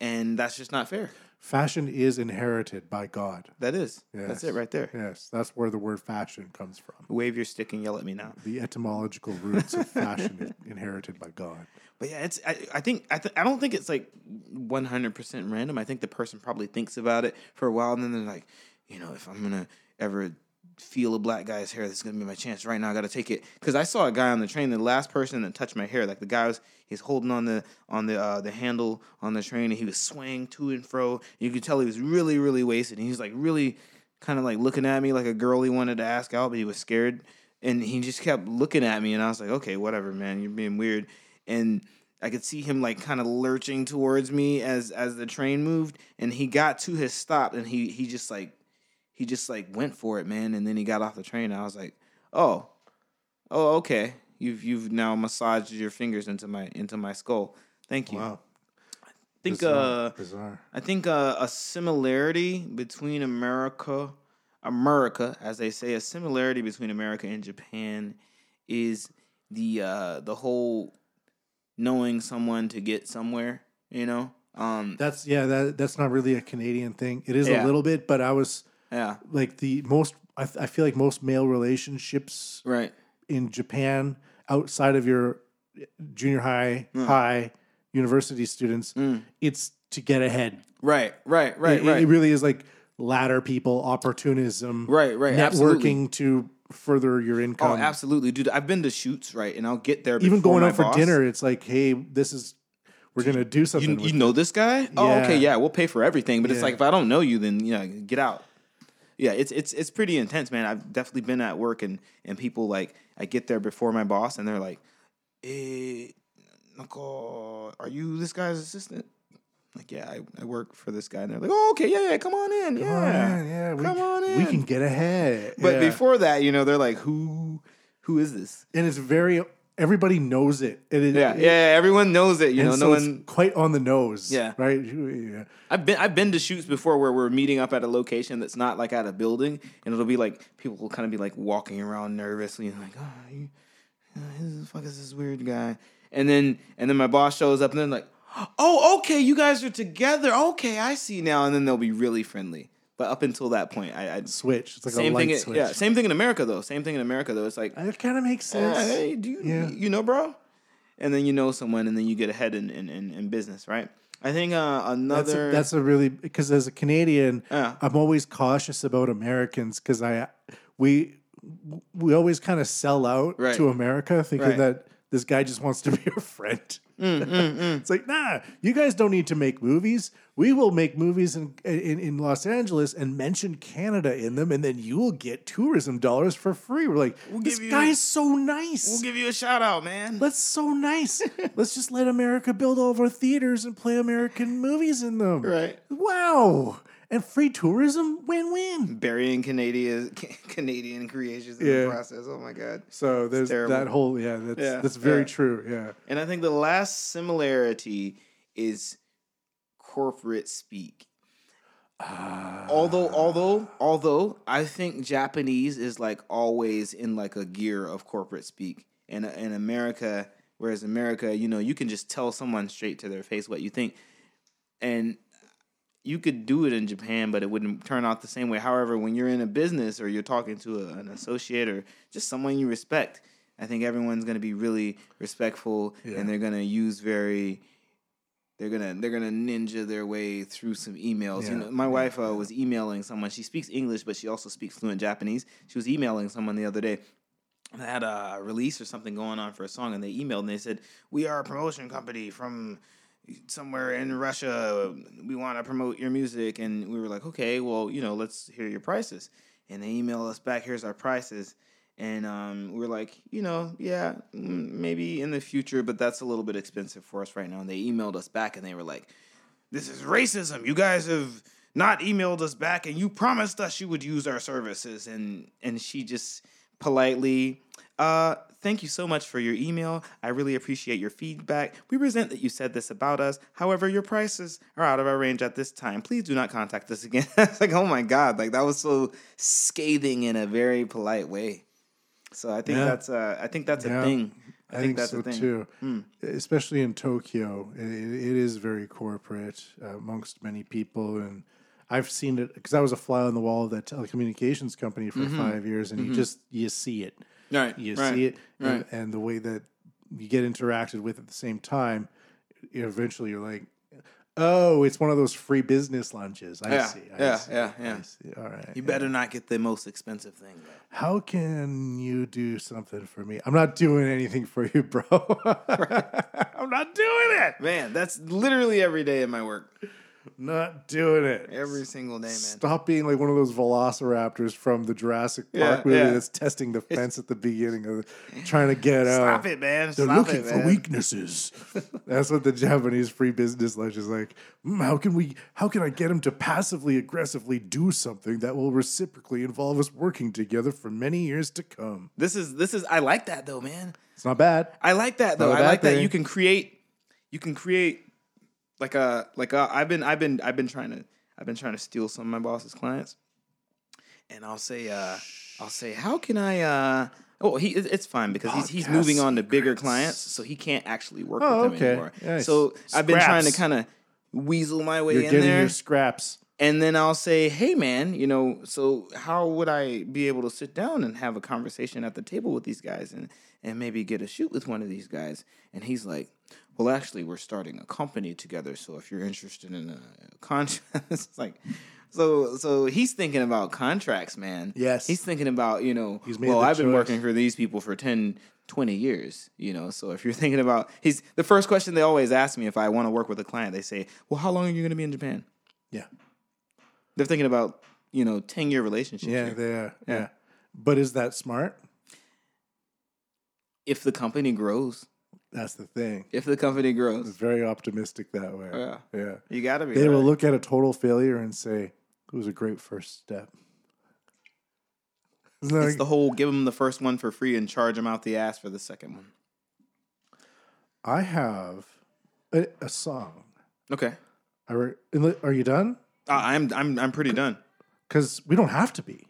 S2: and that's just not fair.
S1: Fashion is inherited by God.
S2: That is. That's it right there.
S1: Yes, that's where the word fashion comes from.
S2: Wave your stick and yell at me now.
S1: The etymological roots of fashion is inherited by God.
S2: But yeah, it's. I, I think. I, th- I don't think it's like one hundred percent random. I think the person probably thinks about it for a while, and then they're like, you know, if I'm gonna ever feel a black guy's hair, this is gonna be my chance. Right now, I got to take it because I saw a guy on the train. The last person that touched my hair, like the guy was, he's holding on the on the uh, the handle on the train, and he was swaying to and fro. You could tell he was really, really wasted. And he was like really, kind of like looking at me like a girl he wanted to ask out, but he was scared. And he just kept looking at me, and I was like, okay, whatever, man, you're being weird and I could see him like kind of lurching towards me as as the train moved, and he got to his stop, and he he just like he just like went for it, man, and then he got off the train. And I was like, oh, oh, okay, you've you've now massaged your fingers into my into my skull. Thank you.
S1: Wow.
S2: I think
S1: Bizarre.
S2: uh
S1: Bizarre.
S2: I think uh, a similarity between America, America, as they say, a similarity between America and Japan is the uh, the whole knowing someone to get somewhere. You know, um,
S1: That's yeah. That that's not really a Canadian thing. It is
S2: Yeah.
S1: a little bit, but I was
S2: yeah,
S1: like the most. I, I feel like most male relationships
S2: right,
S1: in Japan outside of your junior high,
S2: Hmm.
S1: high, university students, it's to get ahead.
S2: right, right, right,
S1: It-
S2: right.
S1: It, really is like ladder people, opportunism,
S2: Right, right,
S1: networking
S2: absolutely.
S1: to further your
S2: oh,
S1: income.
S2: absolutely, dude. I've been to shoots, right, and I'll get there.
S1: Even
S2: before
S1: going
S2: my
S1: out for
S2: boss.
S1: dinner, it's like, hey, this is we're gonna do something.
S2: You,
S1: with
S2: you know this guy? Oh,
S1: Yeah.
S2: okay, yeah, we'll pay for everything. But it's
S1: Yeah.
S2: like if I don't know you, then you know, get out. Yeah, it's it's it's pretty intense, man. I've definitely been at work and and people like I get there before my boss and they're like, "Eh, Nako, are you this guy's assistant?" Like, yeah, I, I work for this guy. And they're like, "Oh, okay, yeah, yeah, come on in, yeah,
S1: Oh, yeah, yeah, we,
S2: come on in."
S1: we can get ahead.
S2: But
S1: Yeah.
S2: before that, you know, they're like, "Who, who is this?"
S1: and it's very everybody knows it. And it
S2: Yeah,
S1: it-
S2: yeah, everyone knows it. You know,
S1: so
S2: no
S1: it's
S2: one.
S1: quite on the nose.
S2: Yeah.
S1: right. Yeah.
S2: I've been I've been to shoots before where we're meeting up at a location that's not like at a building, and it'll be like people will kind of be like walking around nervously and like, oh, you, uh, who the fuck is this weird guy? And then and then my boss shows up and then like, oh, okay, you guys are together. Okay, I see now. And then they'll be really friendly. But up until that point, I, I
S1: Switch. It's like
S2: same
S1: a light
S2: thing.
S1: switch.
S2: Yeah, same thing in America though. Same thing in America though. It's like,
S1: It kind of makes sense.
S2: hey, do you
S1: Yeah.
S2: you know, bro? And then you know someone, and then you get ahead in in, in, in business, right? I think uh,
S1: That's
S2: another.
S1: a, that's a really because as a Canadian,
S2: Yeah.
S1: I'm always cautious about Americans because I we we always kind of sell out
S2: Right.
S1: to America, thinking
S2: Right.
S1: that this guy just wants to be a friend.
S2: Mm,
S1: It's like, nah, you guys don't need to make movies. We will make movies in, in in Los Angeles and mention Canada in them, and then you will get tourism dollars for free. We're like, this
S2: give you-
S1: guy's so nice.
S2: We'll give you a shout out, man.
S1: That's so nice. Let's just let America build all of our theaters and play American movies in them.
S2: Right.
S1: Wow. And free tourism, win win.
S2: Burying Canadian Canadian creations in
S1: Yeah.
S2: the process. Oh my god.
S1: So there's that whole yeah. That's
S2: Yeah,
S1: that's very
S2: yeah.
S1: true. Yeah.
S2: And I think the last similarity is corporate speak. Ah. although although although I think Japanese is like always in like a gear of corporate speak. And in America, whereas America, you know, you can just tell someone straight to their face what you think. and you could do it in Japan, but it wouldn't turn out the same way. However, when you're in a business or you're talking to a, an associate or just someone you respect, I think everyone's going to be really respectful
S1: Yeah.
S2: and they're going to use very they're gonna they're gonna ninja their way through some emails. You know, my wife uh, was emailing someone. She speaks English, but she also speaks fluent Japanese. She was emailing someone the other day. and had a release or something going on for a song, and they emailed and they said, "We are a promotion company from somewhere in Russia. We want to promote your music." And we were like, "Okay, well, you know, let's hear your prices." And they emailed us back, "Here's our prices." And um, we were like, you know, yeah, maybe in the future, but that's a little bit expensive for us right now. And they emailed us back and they were like, this is racism. You guys have not emailed us back and you promised us you would use our services. And and she just politely, uh, thank you so much for your email. I really appreciate your feedback. We resent that you said this about us. However, your prices are out of our range at this time. Please do not contact us again. it's like, oh my God, like that was so scathing in a very polite way. So I think
S1: Yeah.
S2: that's uh, I think that's
S1: Yeah.
S2: a thing. I,
S1: I,
S2: think,
S1: think,
S2: that's
S1: so
S2: a thing.
S1: too.
S2: Hmm.
S1: Especially in Tokyo, it, it is very corporate uh, amongst many people, and I've seen it because I was a fly on the wall of that telecommunications company for five years, and you just you see it,
S2: Mm-hmm. Right,
S1: you
S2: right,
S1: see it, and, and the way that you get interacted with at the same time, eventually you're like, oh, it's one of those free business lunches. I
S2: Yeah,
S1: see. I
S2: yeah,
S1: see,
S2: yeah, yeah.
S1: All right.
S2: You better not get the most expensive thing. Though.
S1: How can you do something for me? I'm not doing anything for you, bro. I'm not doing it.
S2: Man, that's literally every day in my work.
S1: Not doing it.
S2: Every single day, man.
S1: Stop being like one of those velociraptors from the Jurassic Park
S2: Yeah,
S1: movie
S2: yeah.
S1: that's testing the fence at the beginning of the, trying to get out.
S2: Stop it, man.
S1: They're
S2: Stop
S1: looking
S2: it,
S1: for
S2: man.
S1: weaknesses. That's what the Japanese free business lunch is like. "Hmm, how can we? How can I get him to passively aggressively do something that will reciprocally involve us working together for many years to come?
S2: This is this is. I like that though, man.
S1: It's not bad.
S2: I like that though.
S1: I a
S2: I
S1: bad
S2: like that you can create. You can create like a like a. I've been I've been I've been trying to I've been trying to steal some of my boss's clients, and I'll say uh I'll say how can I uh. Oh, he it's fine because he's he's
S1: Podcast
S2: moving on to bigger
S1: secrets.
S2: clients, so he can't actually work
S1: Oh,
S2: with them
S1: okay.
S2: anymore.
S1: Nice.
S2: So I've been trying to
S1: Scraps.
S2: kind of weasel my way
S1: You're
S2: in
S1: getting
S2: there.
S1: your scraps.
S2: and then I'll say, "Hey, man, you know, so how would I be able to sit down and have a conversation at the table with these guys and and maybe get a shoot with one of these guys?" And he's like, "Well, actually, we're starting a company together, so if you're interested in a contract, it's like." So, so he's thinking about contracts, man.
S1: Yes.
S2: he's thinking about you know. Well, I've been working for these people for 10, 20 years, you know. So if you're thinking about, he's the first question they always ask me if I want to work with a client. They say, "Well, how long are you going to be in Japan?"
S1: Yeah.
S2: They're thinking about you know ten year relationships.
S1: Yeah,
S2: here.
S1: they are. Yeah.
S2: Yeah.
S1: But is that smart?
S2: If the company grows,
S1: That's the thing.
S2: if the company grows, It's
S1: very optimistic that way.
S2: Yeah.
S1: Yeah.
S2: you got to be.
S1: They will look at a total failure and say, it was a great first step.
S2: It's
S1: like-
S2: the whole give them the first one for free and charge them out the ass for the second one.
S1: I have a, a song.
S2: Okay,
S1: I re- are you done?
S2: uh, I'm I'm I'm pretty done.
S1: Because we don't have to be.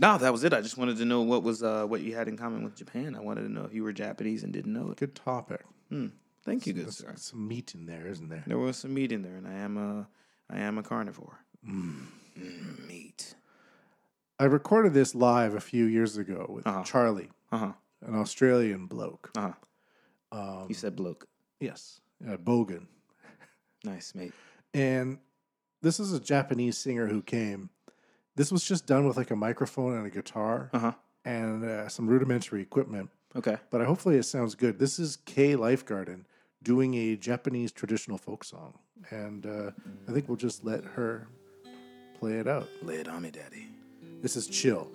S2: No, that was it. I just wanted to know what was uh, what you had in common with Japan. I wanted to know if you were Japanese and didn't know it.
S1: Good topic.
S2: Hmm. Thank you, good
S1: There's
S2: sir.
S1: some meat in there, isn't there?
S2: There was some meat in there, and I am a I am a carnivore. Mm, meat.
S1: I recorded this live a few years ago with
S2: Uh-huh.
S1: Charlie,
S2: Uh huh.
S1: an Australian bloke.
S2: Uh huh.
S1: Um,
S2: You said bloke.
S1: yes, uh, Bogan.
S2: Nice, mate.
S1: And this is a Japanese singer who came. This was just done with like a microphone and a guitar
S2: Uh huh.
S1: and uh, some rudimentary equipment.
S2: Okay.
S1: But I, hopefully it sounds good. This is Kay Lifegarden doing a Japanese traditional folk song. And uh, I think we'll just let her play it out.
S2: Lay it on me, daddy.
S1: This is chill.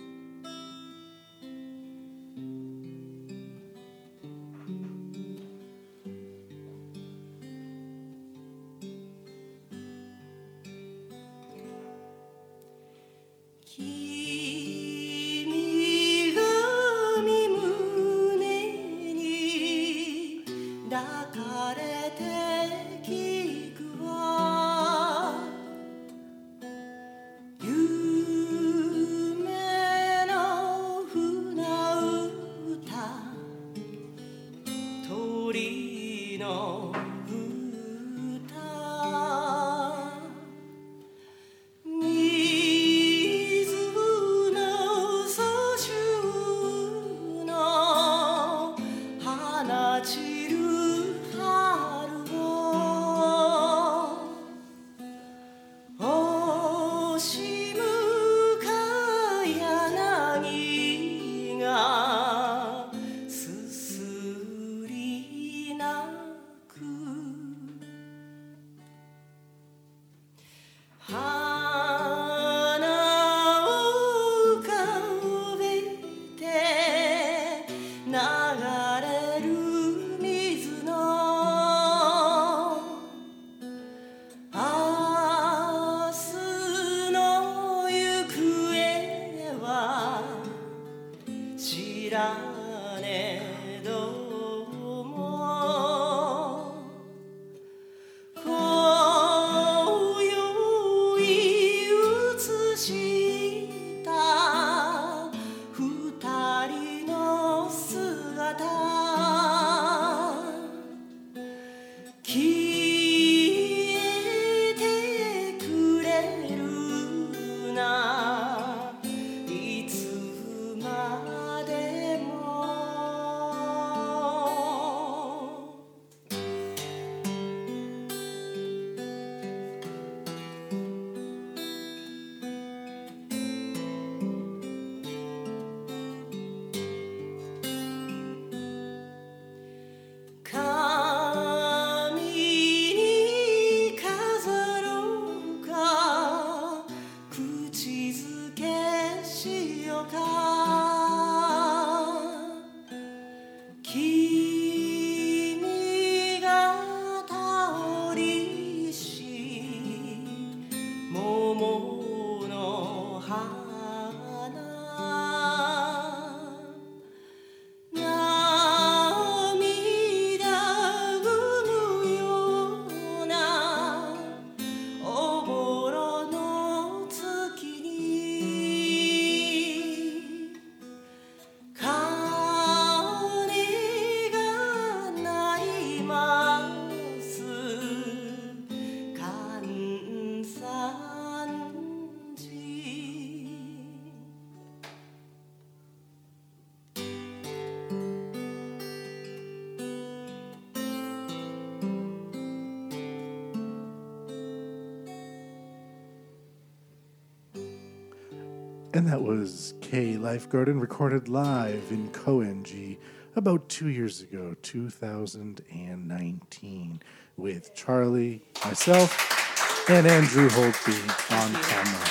S1: And that was K Lifegarden recorded live in Koenji about two years ago, 2019, with Charlie, myself, and Andrew Holtby on camera.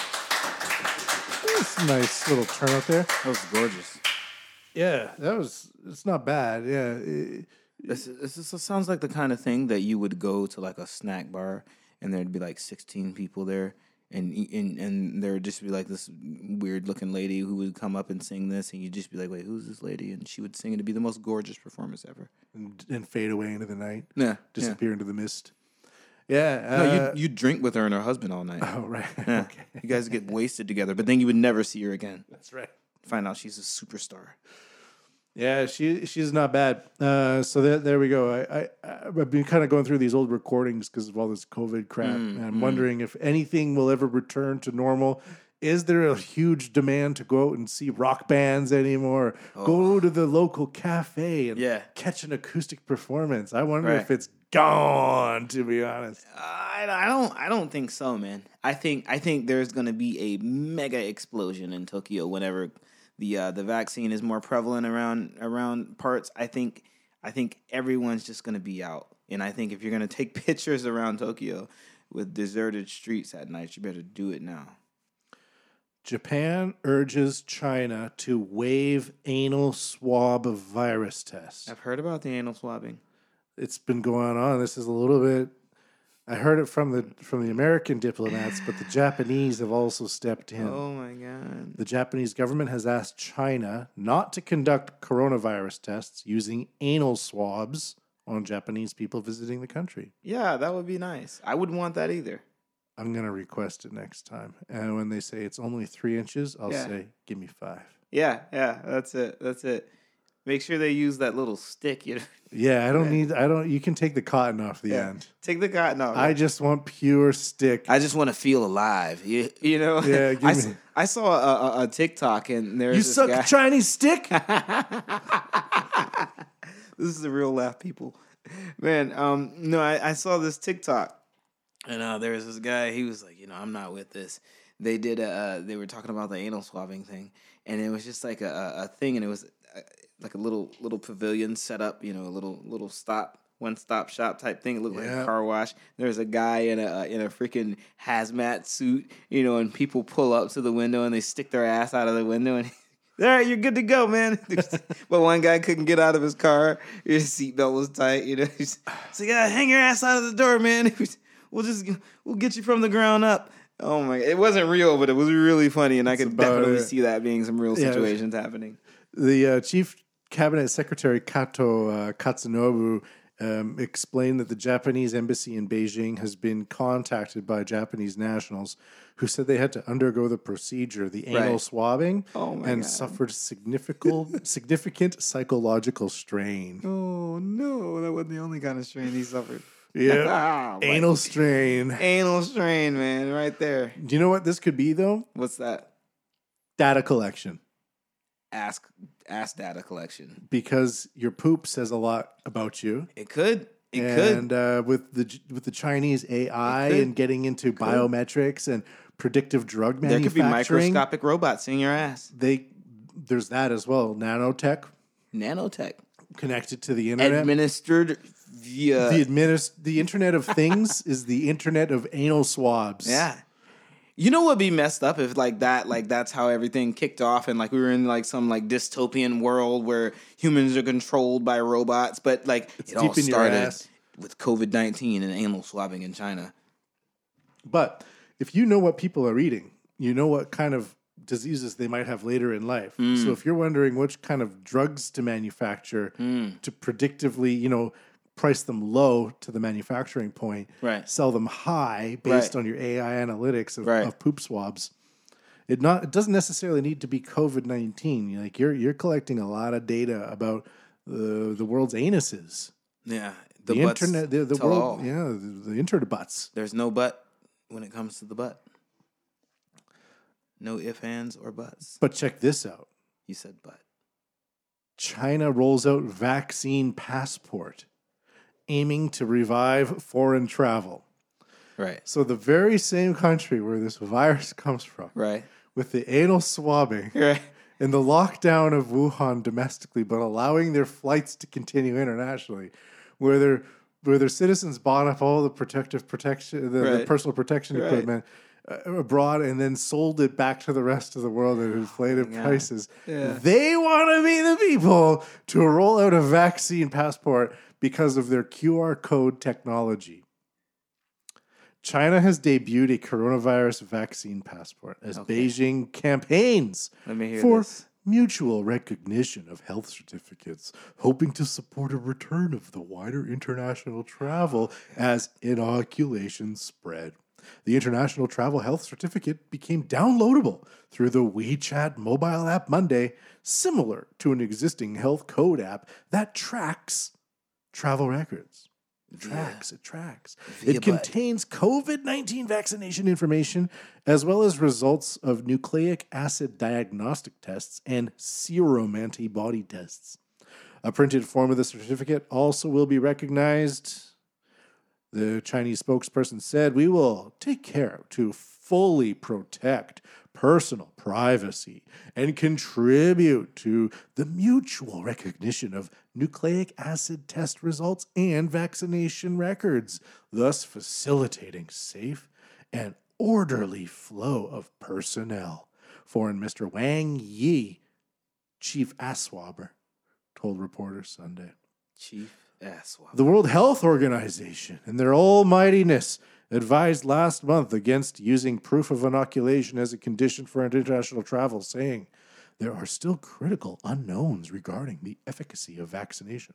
S1: That's a nice little turnout there.
S2: That was gorgeous.
S1: Yeah, that was, it's not bad. Yeah. it-
S2: This, this, this sounds like the kind of thing that you would go to like a snack bar and there'd be like 16 people there and and, and there would just be like this weird looking lady who would come up and sing this and you'd just be like wait who's this lady and she would sing it'd be the most gorgeous performance ever
S1: and, and fade away into the night,
S2: yeah yeah.
S1: disappear into the mist. Yeah.
S2: no
S1: uh,
S2: you you drink with her and her husband all night
S1: oh, right.
S2: yeah.
S1: okay.
S2: you guys get wasted together but then you would never see her again
S1: That's right.
S2: find out she's a superstar
S1: Yeah, she she's not bad. Uh, so there, there we go. I, I I've been kind of going through these old recordings because of all this COVID crap, and I'm wondering if anything will ever return to normal. Is there a huge demand to go out and see rock bands anymore? Go to the local cafe and
S2: Yeah.
S1: catch an acoustic performance. I wonder
S2: Right.
S1: if it's gone. To be honest,
S2: I, I don't I don't think so, man. I think I think there's gonna be a mega explosion in Tokyo whenever the uh, the vaccine is more prevalent around around parts. I think I think everyone's just gonna be out, and I think if you're gonna take pictures around Tokyo with deserted streets at night, you better do it now.
S1: Japan urges China to waive anal swab virus test.
S2: I've heard about the anal swabbing.
S1: it's been going on. This is a little bit. I heard it from the from the American diplomats, but the Japanese have also stepped in.
S2: Oh my god!
S1: The Japanese government has asked China not to conduct coronavirus tests using anal swabs on Japanese people visiting the country.
S2: Yeah, that would be nice. I wouldn't want that either.
S1: I'm gonna request it next time, and when they say it's only three inches, I'll
S2: Yeah.
S1: say, "Give me five.
S2: Yeah, yeah, that's it. That's it. Make sure they use that little stick. You know,
S1: Yeah, I don't need. I don't. You can take the cotton off the
S2: Yeah.
S1: end.
S2: take the cotton off.
S1: I just want pure stick.
S2: I just want to feel alive. You, you know.
S1: Yeah, give
S2: I, I saw a, a, a TikTok and there's
S1: you suck
S2: guy.
S1: Chinese stick.
S2: this is a real laugh, people. Man, um, no, I, I saw this TikTok, and uh, there was this guy. He was like, you know, I'm not with this. They did a. Uh, they were talking about the anal swabbing thing, and it was just like a, a thing, and it was like a little little pavilion set up. You know, a little little stop. One stop shop type thing. It looked like a car wash. There's a guy in a in a freaking hazmat suit, you know, and people pull up to the window and they stick their ass out of the window and all right, you're good to go, man. but one guy couldn't get out of his car. His seatbelt was tight. You know, he's he's like, yeah, hang your ass out of the door, man. We'll just we'll get you from the ground up. Oh my! It wasn't real, but it was really funny, and I could definitely
S1: it.
S2: see that being some real
S1: Yeah.
S2: situations happening.
S1: The uh, chief cabinet secretary Kato uh, Katsunobu um, explained that the Japanese embassy in Beijing has been contacted by Japanese nationals who said they had to undergo the procedure, the anal
S2: Right.
S1: swabbing,
S2: Oh
S1: and
S2: God.
S1: suffered significant significant psychological strain.
S2: Oh no, that wasn't the only kind of strain he suffered.
S1: Yeah.
S2: Ah, my-
S1: Anal strain.
S2: Anal strain, man, right there.
S1: Do you know what this could be though?
S2: What's that?
S1: Data collection.
S2: Ask ask data collection.
S1: Because your poop says a lot about you.
S2: It could. It could.
S1: and uh, with the with the Chinese AI and getting into biometrics and predictive drug
S2: There could be microscopic robots in your ass.
S1: they there's that as well. Nanotech
S2: Nanotech.
S1: connected to the internet.
S2: Administered via
S1: the administ- the Internet of Things is the Internet of anal swabs.
S2: Yeah. You know what would be messed up if like that, like that's how everything kicked off, and like we were in like some like dystopian world where humans are controlled by robots, but like it all
S1: deep in your
S2: started with COVID nineteen and anal swabbing in China.
S1: But if you know what people are eating, you know what kind of diseases they might have later in life.
S2: Mm.
S1: So if you're wondering which kind of drugs to manufacture
S2: Mm.
S1: to predictively, you know, price them low to the manufacturing point,
S2: Right.
S1: sell them high based
S2: Right.
S1: on your AI analytics of,
S2: Right.
S1: of poop swabs. It not it doesn't necessarily need to be COVID nineteen. Like you're you're collecting a lot of data about the the world's anuses.
S2: Yeah,
S1: The,
S2: butts
S1: internet, the, the world,
S2: all.
S1: yeah, the, the internet butts.
S2: There's no butt when it comes to the butt. No if, ands, or buts.
S1: But check this out.
S2: You said but.
S1: China rolls out vaccine passport, aiming to revive foreign travel.
S2: Right.
S1: So the very same country where this virus comes from,
S2: Right.
S1: with the anal swabbing
S2: Right.
S1: and the lockdown of Wuhan domestically, but allowing their flights to continue internationally, where their where their citizens bought up all the protective protection, the, the personal protection
S2: Right.
S1: equipment Uh, abroad, and then sold it back to the rest of the world at ah, inflated
S2: God.
S1: prices.
S2: Yeah.
S1: They want to be the people to roll out a vaccine passport because of their QR code technology. China has debuted a coronavirus vaccine passport as Beijing campaigns
S2: Let me hear
S1: for
S2: this.
S1: mutual recognition of health certificates, hoping to support a return of the wider international travel as inoculations spread. The international travel health certificate became downloadable through the WeChat mobile app Monday, similar to an existing health code app that tracks travel records. It tracks, it tracks.
S2: Via
S1: it contains COVID 19 vaccination information as well as results of nucleic acid diagnostic tests and serum antibody tests. A printed form of the certificate also will be recognized. The Chinese spokesperson said, We will take care to fully protect personal privacy and contribute to the mutual recognition of nucleic acid test results and vaccination records, thus facilitating safe and orderly flow of personnel. Foreign Mr. Wang Yi, chief asswabber, told reporters Sunday.
S2: Chief
S1: The World Health Organization, in their almightiness, advised last month against using proof of inoculation as a condition for international travel, saying there are still critical unknowns regarding the efficacy of vaccination.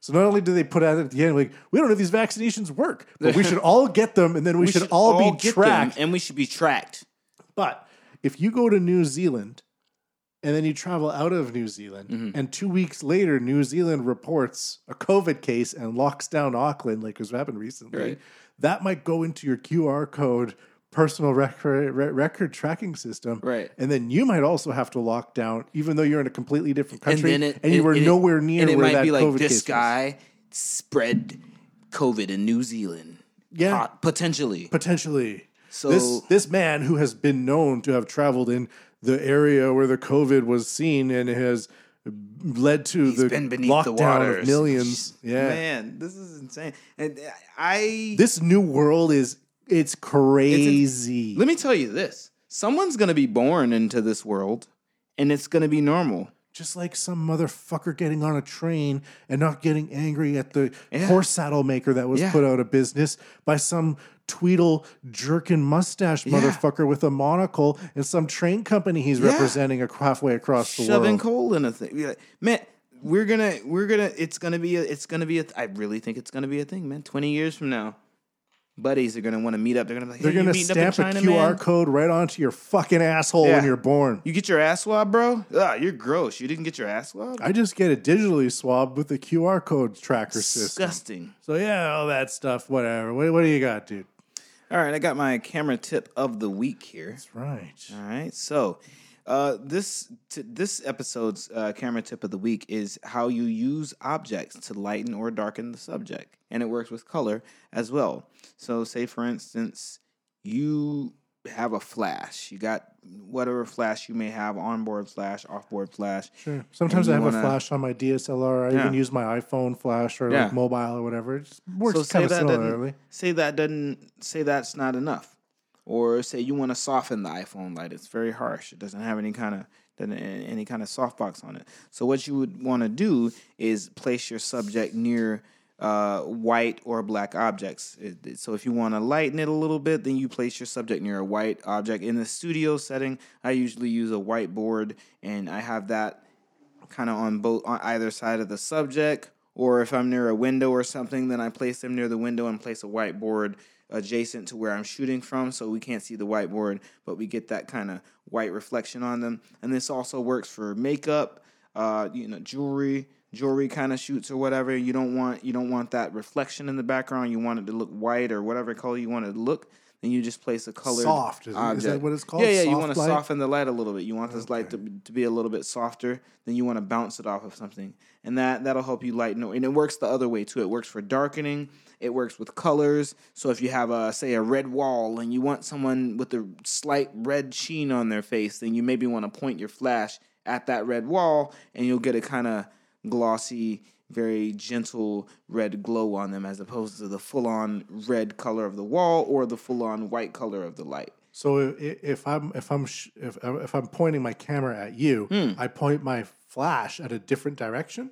S1: So not only do they put out at the end, like, we don't know if these vaccinations work, but we should all get them and then we, should, all, be tracked.
S2: and we should be tracked.
S1: But if you go to New Zealand and then you travel out of New Zealand,
S2: Mm-hmm.
S1: and two weeks later, New Zealand reports a COVID case and locks down Auckland, like has happened recently,
S2: Right.
S1: that might go into your QR code personal record, record tracking system.
S2: Right.
S1: And then you might also have to lock down, even though you're in a completely different country and,
S2: and-
S1: you were
S2: and it-
S1: nowhere near
S2: and it
S1: where
S2: might
S1: that
S2: be like
S1: COVID
S2: this
S1: was.
S2: guy spread COVID in New Zealand.
S1: Yeah.
S2: Pot- potentially.
S1: potentially.
S2: So-
S1: this this man who has been known to have traveled in the area where the COVID was seen and has led to
S2: He's
S1: the
S2: been
S1: lockdown
S2: the
S1: of millions. Yeah,
S2: Man, this is insane. And I
S1: this new world is it's crazy.
S2: let me tell you this: someone's gonna be born into this world, and it's gonna be normal.
S1: Just like some motherfucker getting on a train and not getting angry at the
S2: Yeah.
S1: horse saddle maker that was
S2: Yeah.
S1: put out of business by some Tweedle jerkin mustache
S2: Yeah.
S1: motherfucker with a monocle and some train company he's representing halfway across the
S2: Shoving
S1: world.
S2: coal in a thing, man. We're gonna, we're gonna. It's gonna be a. It's gonna be a. I really think it's gonna be a thing, man. Twenty years from now, buddies are gonna want to meet up. They're gonna be like,
S1: They're
S2: hey, meeting up
S1: stamp a
S2: China,
S1: QR
S2: man?
S1: code right onto your fucking asshole
S2: Yeah.
S1: when you're born.
S2: You get your ass swab, bro? Ah, you're gross. You didn't get your ass swab?
S1: I just get it digitally swabbed with the QR code tracker system.
S2: Disgusting.
S1: So yeah, all that stuff, whatever. What, what do you got, dude?
S2: All right, I got my camera tip of the week here.
S1: That's right.
S2: All right, so uh, this t- this episode's uh, camera tip of the week is how you use objects to lighten or darken the subject, and it works with color as well. So, say for instance, you have a flash. You got whatever flash you may have, onboard flash, offboard flash.
S1: Sure. Sometimes I have
S2: wanna-
S1: a flash on my DSLR. I
S2: Yeah.
S1: even use my iPhone flash or
S2: Yeah.
S1: like mobile or whatever. It just works
S2: so
S1: kind of similarly.
S2: say that doesn't say that's not enough, or say you want to soften the iPhone light. It's very harsh. It doesn't have any kind of any kind of softbox on it. So what you would want to do is place your subject near uh, white or black objects. So if you want to lighten it a little bit, then you place your subject near a white object. In the studio setting, I usually use a whiteboard, and I have that kind of on both on either side of the subject or if i'm near a window or something then i place them near the window and place a whiteboard adjacent to where i'm shooting from so we can't see the whiteboard but we get that kind of white reflection on them and this also works for makeup uh, you know jewelry jewelry kind of shoots or whatever you don't want you don't want that reflection in the background you want it to look white or whatever color you want it to look then you just place a colored
S1: Soft, is is that what it's called?
S2: Yeah, yeah. you want to
S1: light?
S2: soften the light a little bit. You want this light to, to be a little bit softer. Then you want to bounce it off of something, and that that'll help you lighten. it. And it works the other way too. It works for darkening. It works with colors. So if you have a say a red wall and you want someone with a slight red sheen on their face, then you maybe want to point your flash at that red wall, and you'll get a kind of glossy, very gentle red glow on them, as opposed to the full on red color of the wall or the full on white color of the light.
S1: So if, if I'm if I'm if if I'm pointing my camera at you,
S2: Hmm.
S1: I point my flash at a different direction.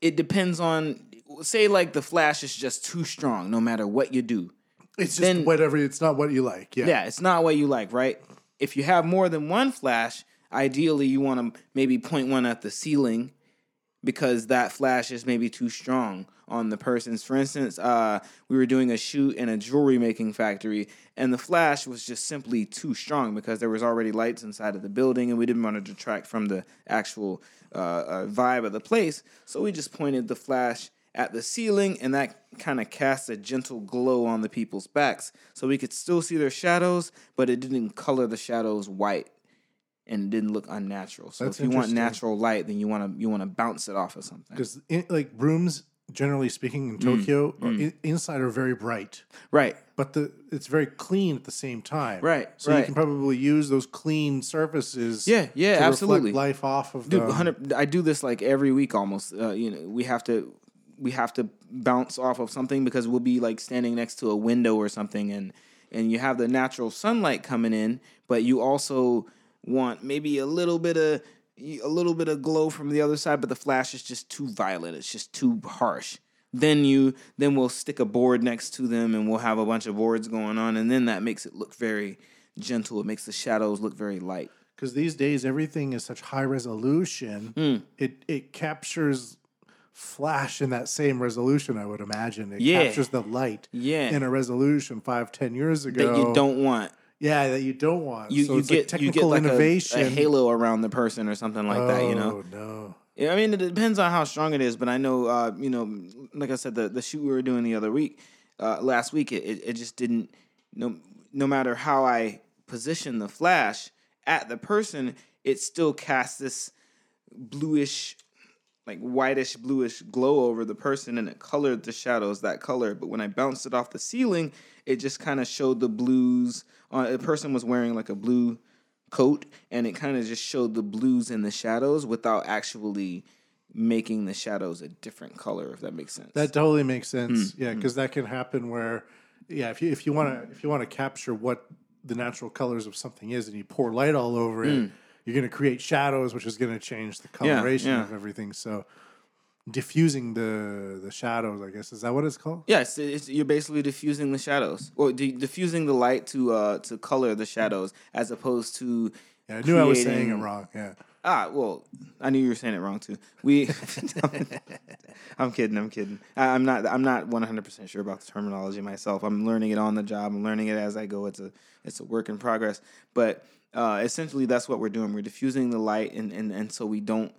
S2: it depends on say like the flash is just too strong no matter what you do
S1: It's just
S2: Then-
S1: whatever. It's not what you like. Yeah.
S2: yeah it's not what you like right if you have more than one flash ideally you want to maybe point one at the ceiling because that flash is maybe too strong on the person's. For instance uh, we were doing a shoot in a jewelry making factory and the flash was just simply too strong because there was already lights inside of the building and we didn't want to detract from the actual uh, uh, vibe of the place. So we just pointed the flash at the ceiling and that kind of cast a gentle glow on the people's backs. So we could still see their shadows but it didn't color the shadows white and it didn't look unnatural so
S1: That's
S2: if you want natural light then you want to you want to bounce it off of something
S1: Because like rooms, generally speaking, in Tokyo,
S2: Hmm.
S1: are i- inside are very bright,
S2: right
S1: but the it's very clean at the same time.
S2: Right,
S1: So you can probably use those clean surfaces.
S2: Yeah, yeah,
S1: to
S2: absolutely.
S1: Life off of
S2: Dude,
S1: them.
S2: I do this like every week almost. Uh, you know, we have to we have to bounce off of something because we'll be like standing next to a window or something and and you have the natural sunlight coming in, but you also want maybe a little bit of a little bit of glow from the other side, but the flash is just too violent. It's just too harsh. Then you then we'll stick a board next to them and we'll have a bunch of boards going on and then that makes it look very gentle. It makes the shadows look very light.
S1: because these days everything is such high resolution.
S2: Hmm.
S1: It it captures flash in that same resolution. I would imagine it
S2: Yeah.
S1: captures the light.
S2: Yeah.
S1: in a resolution five ten years ago
S2: That you don't want.
S1: Yeah, that you don't want.
S2: you,
S1: so
S2: you
S1: it's like
S2: get you get
S1: technical
S2: like a-
S1: innovation.
S2: A, halo around the person or something like that. You know,
S1: Oh no.
S2: Yeah, I mean, it depends on how strong it is, but I know, uh, you know, like I said, the the shoot we were doing the other week, uh, last week, it, it it just didn't. No, no matter how I position the flash at the person, it still casts this bluish, like whitish bluish glow over the person, and it colored the shadows that color. But when I bounced it off the ceiling, it just kind of showed the blues. Uh, the person was wearing like a blue coat and it kind of just showed the blues in the shadows without actually making the shadows a different color if that makes sense
S1: That totally makes sense.
S2: Hmm,
S1: Yeah, because that can happen where, yeah, if you if you want to if you want to capture what the natural colors of something is, and you pour light all over it, you're going to create shadows, which is going to change the
S2: Hmm. Yeah,
S1: coloration
S2: yeah.
S1: of everything. So, diffusing the the shadows, I guess, is that what it's called?
S2: yes it's, you're basically diffusing the shadows or di- diffusing the light to uh to color the shadows as opposed to
S1: Yeah, I knew I was saying it wrong. Yeah,
S2: Ah, well, I knew you were saying it wrong too. We, I'm kidding. I'm kidding. I, I'm not. I'm not 100 percent sure about the terminology myself. I'm learning it on the job. I'm learning it as I go. It's a it's a work in progress. But uh, essentially, that's what we're doing. We're diffusing the light, and and and so we don't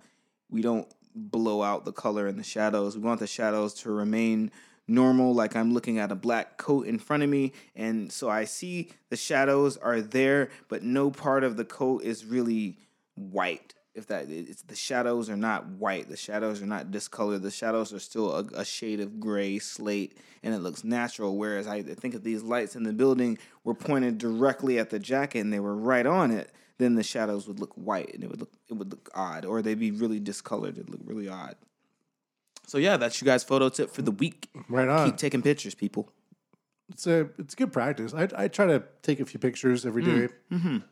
S2: we don't blow out the color and the shadows. We want the shadows to remain normal like i'm looking at a black coat in front of me and so i see the shadows are there but no part of the coat is really white if that it's the shadows are not white the shadows are not discolored the shadows are still a, a shade of gray slate and it looks natural whereas i think if these lights in the building were pointed directly at the jacket and they were right on it then the shadows would look white and it would look it would look odd or they'd be really discolored it'd look really odd so yeah that's you guys photo tip for the week
S1: Right on.
S2: keep taking pictures people
S1: it's a it's good practice. I I try to take a few pictures every day
S2: Mm.
S1: day,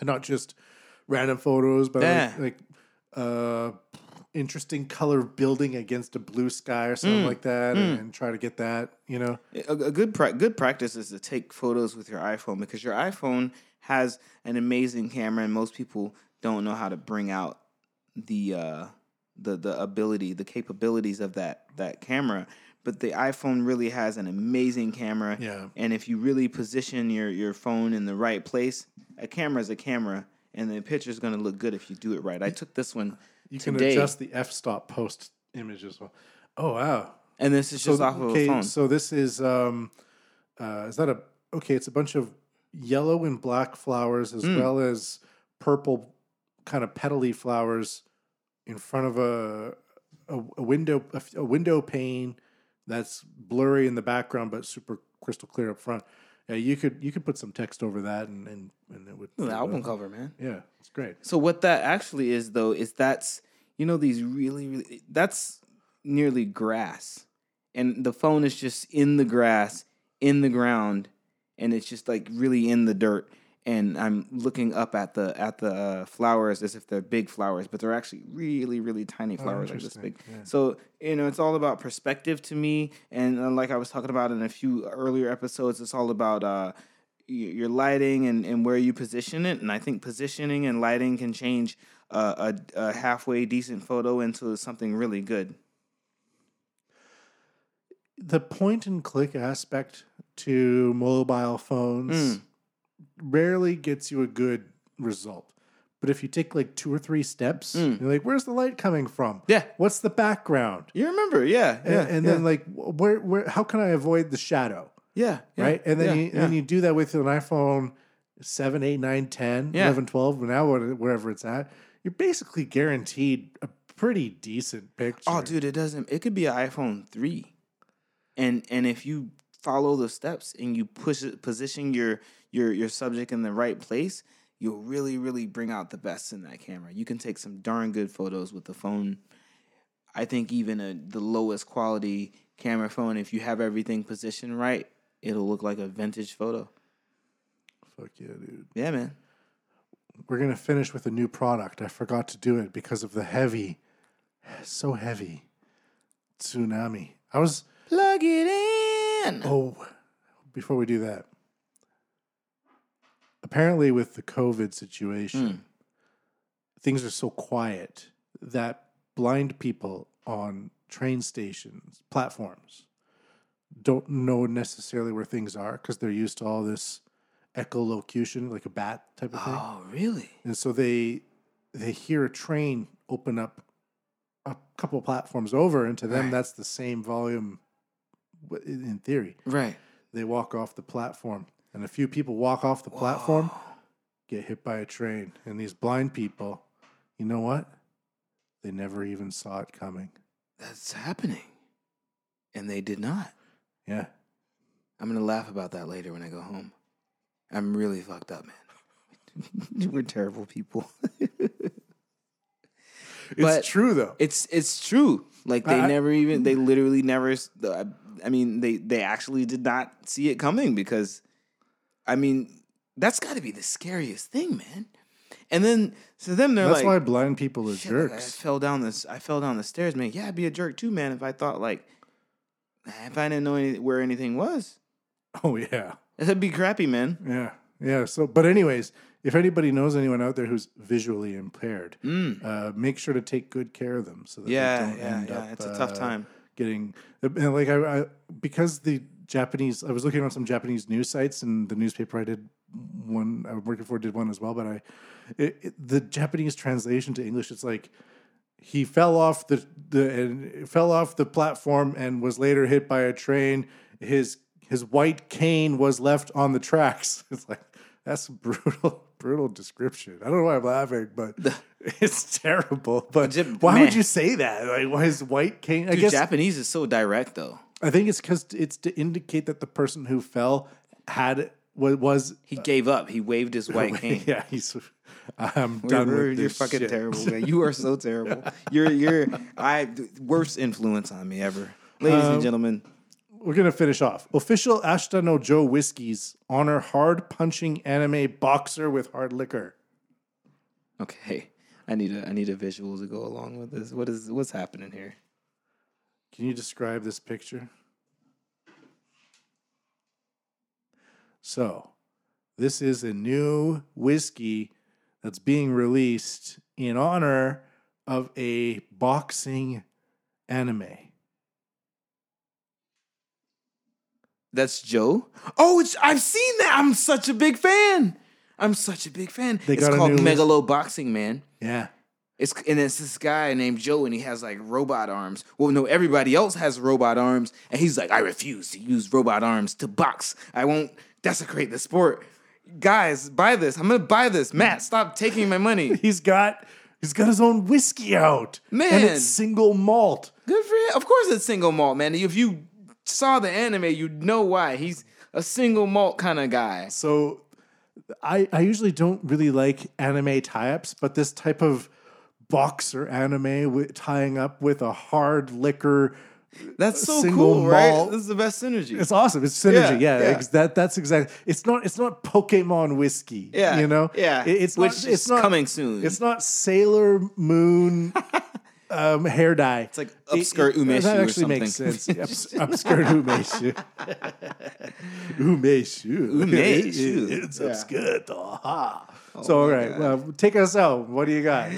S1: and not just random photos, but
S2: Yeah.
S1: like, like uh, interesting color building against a blue sky or something
S2: Mm.
S1: like that, and, and try to get that. You know,
S2: a, a good pra- good practice is to take photos with your iPhone because your iPhone has an amazing camera, and most people don't know how to bring out the uh, the the ability, the capabilities of that that camera. But the iPhone really has an amazing camera,
S1: Yeah.
S2: And if you really position your your phone in the right place, a camera is a camera, and the picture is going to look good if you do it right. I took this one
S1: you can
S2: today,
S1: adjust the f stop post image as well. Oh wow!
S2: and this is just
S1: so,
S2: off of
S1: okay,
S2: a phone.
S1: so this is um, uh, is that a okay? It's a bunch of yellow and black flowers as
S2: Mm.
S1: well as purple kind of petally flowers in front of a a, a window a, a window pane that's blurry in the background but super crystal clear up front. Yeah, you could you could put some text over that and and, and it would
S2: the album cover, man.
S1: Yeah, it's great.
S2: So what that actually is though is that's you know these really really that's nearly grass. And the phone is just in the grass, in the ground, and it's just like really in the dirt. And I'm looking up at the at the uh, flowers as if they're big flowers, but they're actually really really tiny flowers like this big.
S1: Yeah.
S2: So you know it's all about perspective to me, and uh, like I was talking about in a few earlier episodes, it's all about uh, your lighting and, and where you position it. And I think positioning and lighting can change uh, a, a halfway decent photo into something really good.
S1: the point and click aspect to mobile phones
S2: Mm.
S1: Rarely gets you a good result. But if you take like two or three steps,
S2: Mm.
S1: you're like, where's the light coming from?
S2: Yeah.
S1: What's the background?
S2: You remember, yeah,
S1: And,
S2: yeah,
S1: and
S2: yeah,
S1: then like, where, where, how can I avoid the shadow?
S2: yeah, yeah,
S1: right? And then you,
S2: yeah.
S1: then you do that with an iPhone 7, 8, 9, 10,
S2: Yeah.
S1: 11, 12, now wherever it's at. You're basically guaranteed a pretty decent picture.
S2: Oh, dude, it doesn't. It could be an iPhone three, and and if you follow the steps and you push it, position your your your subject in the right place, you'll really really bring out the best in that camera. You can take some darn good photos with the phone. I think even a, the lowest quality camera phone, if you have everything positioned right, it'll look like a vintage photo.
S1: Fuck yeah, dude.
S2: Yeah, man.
S1: We're going to finish with a new product. I forgot to do it because of the heavy, so heavy tsunami. I was,
S2: Plug it in.
S1: oh, before we do that, apparently with the COVID situation, hmm. things are so quiet that blind people on train stations, platforms, don't know necessarily where things are because they're used to all this echolocation, like a bat type of thing.
S2: Oh, really?
S1: And so they they hear a train open up a couple platforms over, and to them
S2: Right.
S1: that's the same volume in theory.
S2: Right.
S1: They walk off the platform, and a few people walk off the platform, get hit by a train, and these blind people, you know what? They never even saw it coming.
S2: That's happening, and they did not.
S1: Yeah.
S2: I'm gonna laugh about that later when I go home. I'm really fucked up, man. We're terrible people.
S1: It's true though.
S2: it's it's true. Like they
S1: I-
S2: never even they literally never. I mean they they actually did not see it coming because, I mean that's got to be the scariest thing, man. And then to them they're like
S1: That's
S2: like,
S1: why blind people are
S2: jerks. I fell down this. I fell down the stairs, man. Yeah, I'd be a jerk too, man. If I thought like, if I didn't know any, where anything was,
S1: Oh yeah.
S2: that'd be crappy, man.
S1: Yeah. yeah. So, but anyways, if anybody knows anyone out there who's visually impaired, uh, make sure to take good care of them. So that
S2: Mm. Yeah,
S1: they don't
S2: yeah,
S1: end
S2: yeah.
S1: up,
S2: It's a tough
S1: uh,
S2: time.
S1: Getting and like I, I because the Japanese. I was looking on some Japanese news sites, and the newspaper I did one I was working for did one as well. But I, it, it, the Japanese translation to English, it's like he fell off the the and fell off the platform and was later hit by a train. His his white cane was left on the tracks. It's like that's a brutal brutal description. I don't know why I'm laughing, but it's terrible. But why
S2: man.
S1: would you say that? Like why is white cane? I
S2: Dude,
S1: guess
S2: Japanese is so direct though.
S1: I think it's because it's to indicate that the person who fell had was, was
S2: He gave up. He waved his white cane.
S1: yeah he's I'm
S2: You're,
S1: done
S2: you're-
S1: with
S2: you're
S1: this
S2: fucking
S1: shit.
S2: terrible, man. You are so terrible. You're you're I worst influence on me ever. Ladies
S1: Um,
S2: and gentlemen,
S1: We're gonna finish off. Official Ashita no Joe whiskeys honor hard punching anime boxer with hard liquor.
S2: okay. I need a I need a visual to go along with this. What is what's happening here?
S1: Can you describe this picture? So, this is a new whiskey that's being released in honor of a boxing anime.
S2: That's Joe. Oh, it's I've seen that. I'm such a big fan. I'm such a big fan.
S1: They
S2: it's
S1: got a
S2: called
S1: new
S2: Megalo Boxing, man.
S1: Yeah.
S2: It's and it's this guy named Joe, and he has like robot arms. Well, no, everybody else has robot arms, and he's like, I refuse to use robot arms to box. I won't desecrate the sport. Guys, buy this. I'm gonna buy this. Matt, stop taking my money.
S1: He's got he's got his own whiskey out. And
S2: Man.
S1: it's single malt.
S2: Good for him. Of course, it's single malt, man. If you saw the anime, you'd know why. He's a single malt kind of guy.
S1: So I I usually don't really like anime tie-ups, but this type of boxer anime with tying up with a hard liquor
S2: That's so cool, right? This is the best synergy.
S1: It's awesome. It's synergy.
S2: Yeah,
S1: Yeah,
S2: yeah.
S1: that that's exactly. It's not. It's not Pokemon whiskey.
S2: Yeah,
S1: you know.
S2: yeah.
S1: It- it's
S2: Which
S1: not. It's not
S2: coming soon.
S1: It's not Sailor Moon um, hair dye. It's
S2: like upskirt umeshu
S1: That
S2: or
S1: actually makes sense. Ups, upskirt umeshu. umeshu.
S2: Umeshu.
S1: It's
S2: Yeah. Oh
S1: upskirt. Aha. so all right, well, take us out. What do you got?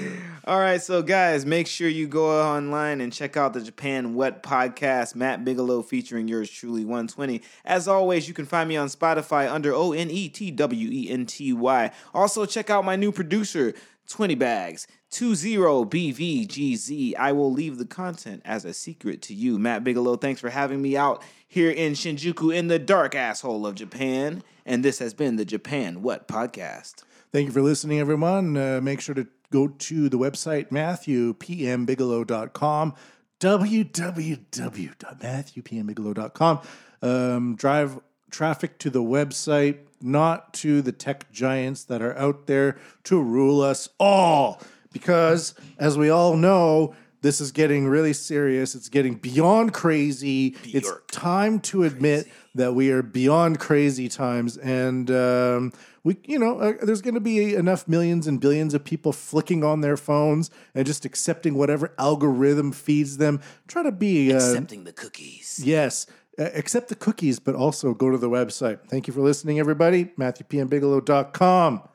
S2: All right, so guys, make sure you go online and check out the Japan Wet podcast, Matt Bigelow featuring yours truly 120. As always, you can find me on Spotify under O N E T W E N T Y. Also, check out my new producer, 20 Bags. 20BVGZ. I will leave the content as a secret to you. Matt Bigelow, thanks for having me out here in Shinjuku in the dark asshole of Japan. And this has been the Japan What Podcast.
S1: Thank you for listening, everyone. Uh, make sure to go to the website, MatthewPMBigelow.com, www.matthewpmbigelow.com. Um, drive traffic to the website, not to the tech giants that are out there to rule us all. Because, as we all know, this is getting really serious. It's getting beyond crazy. It's time to admit that we are beyond crazy times, and um, we, you know, uh, there's going to be enough millions and billions of people flicking on their phones and just accepting whatever algorithm feeds them. Try to be uh,
S2: Accepting the cookies.
S1: Yes. Uh, accept the cookies, but also go to the website. Thank you for listening, everybody. MatthewPMBigelow.com.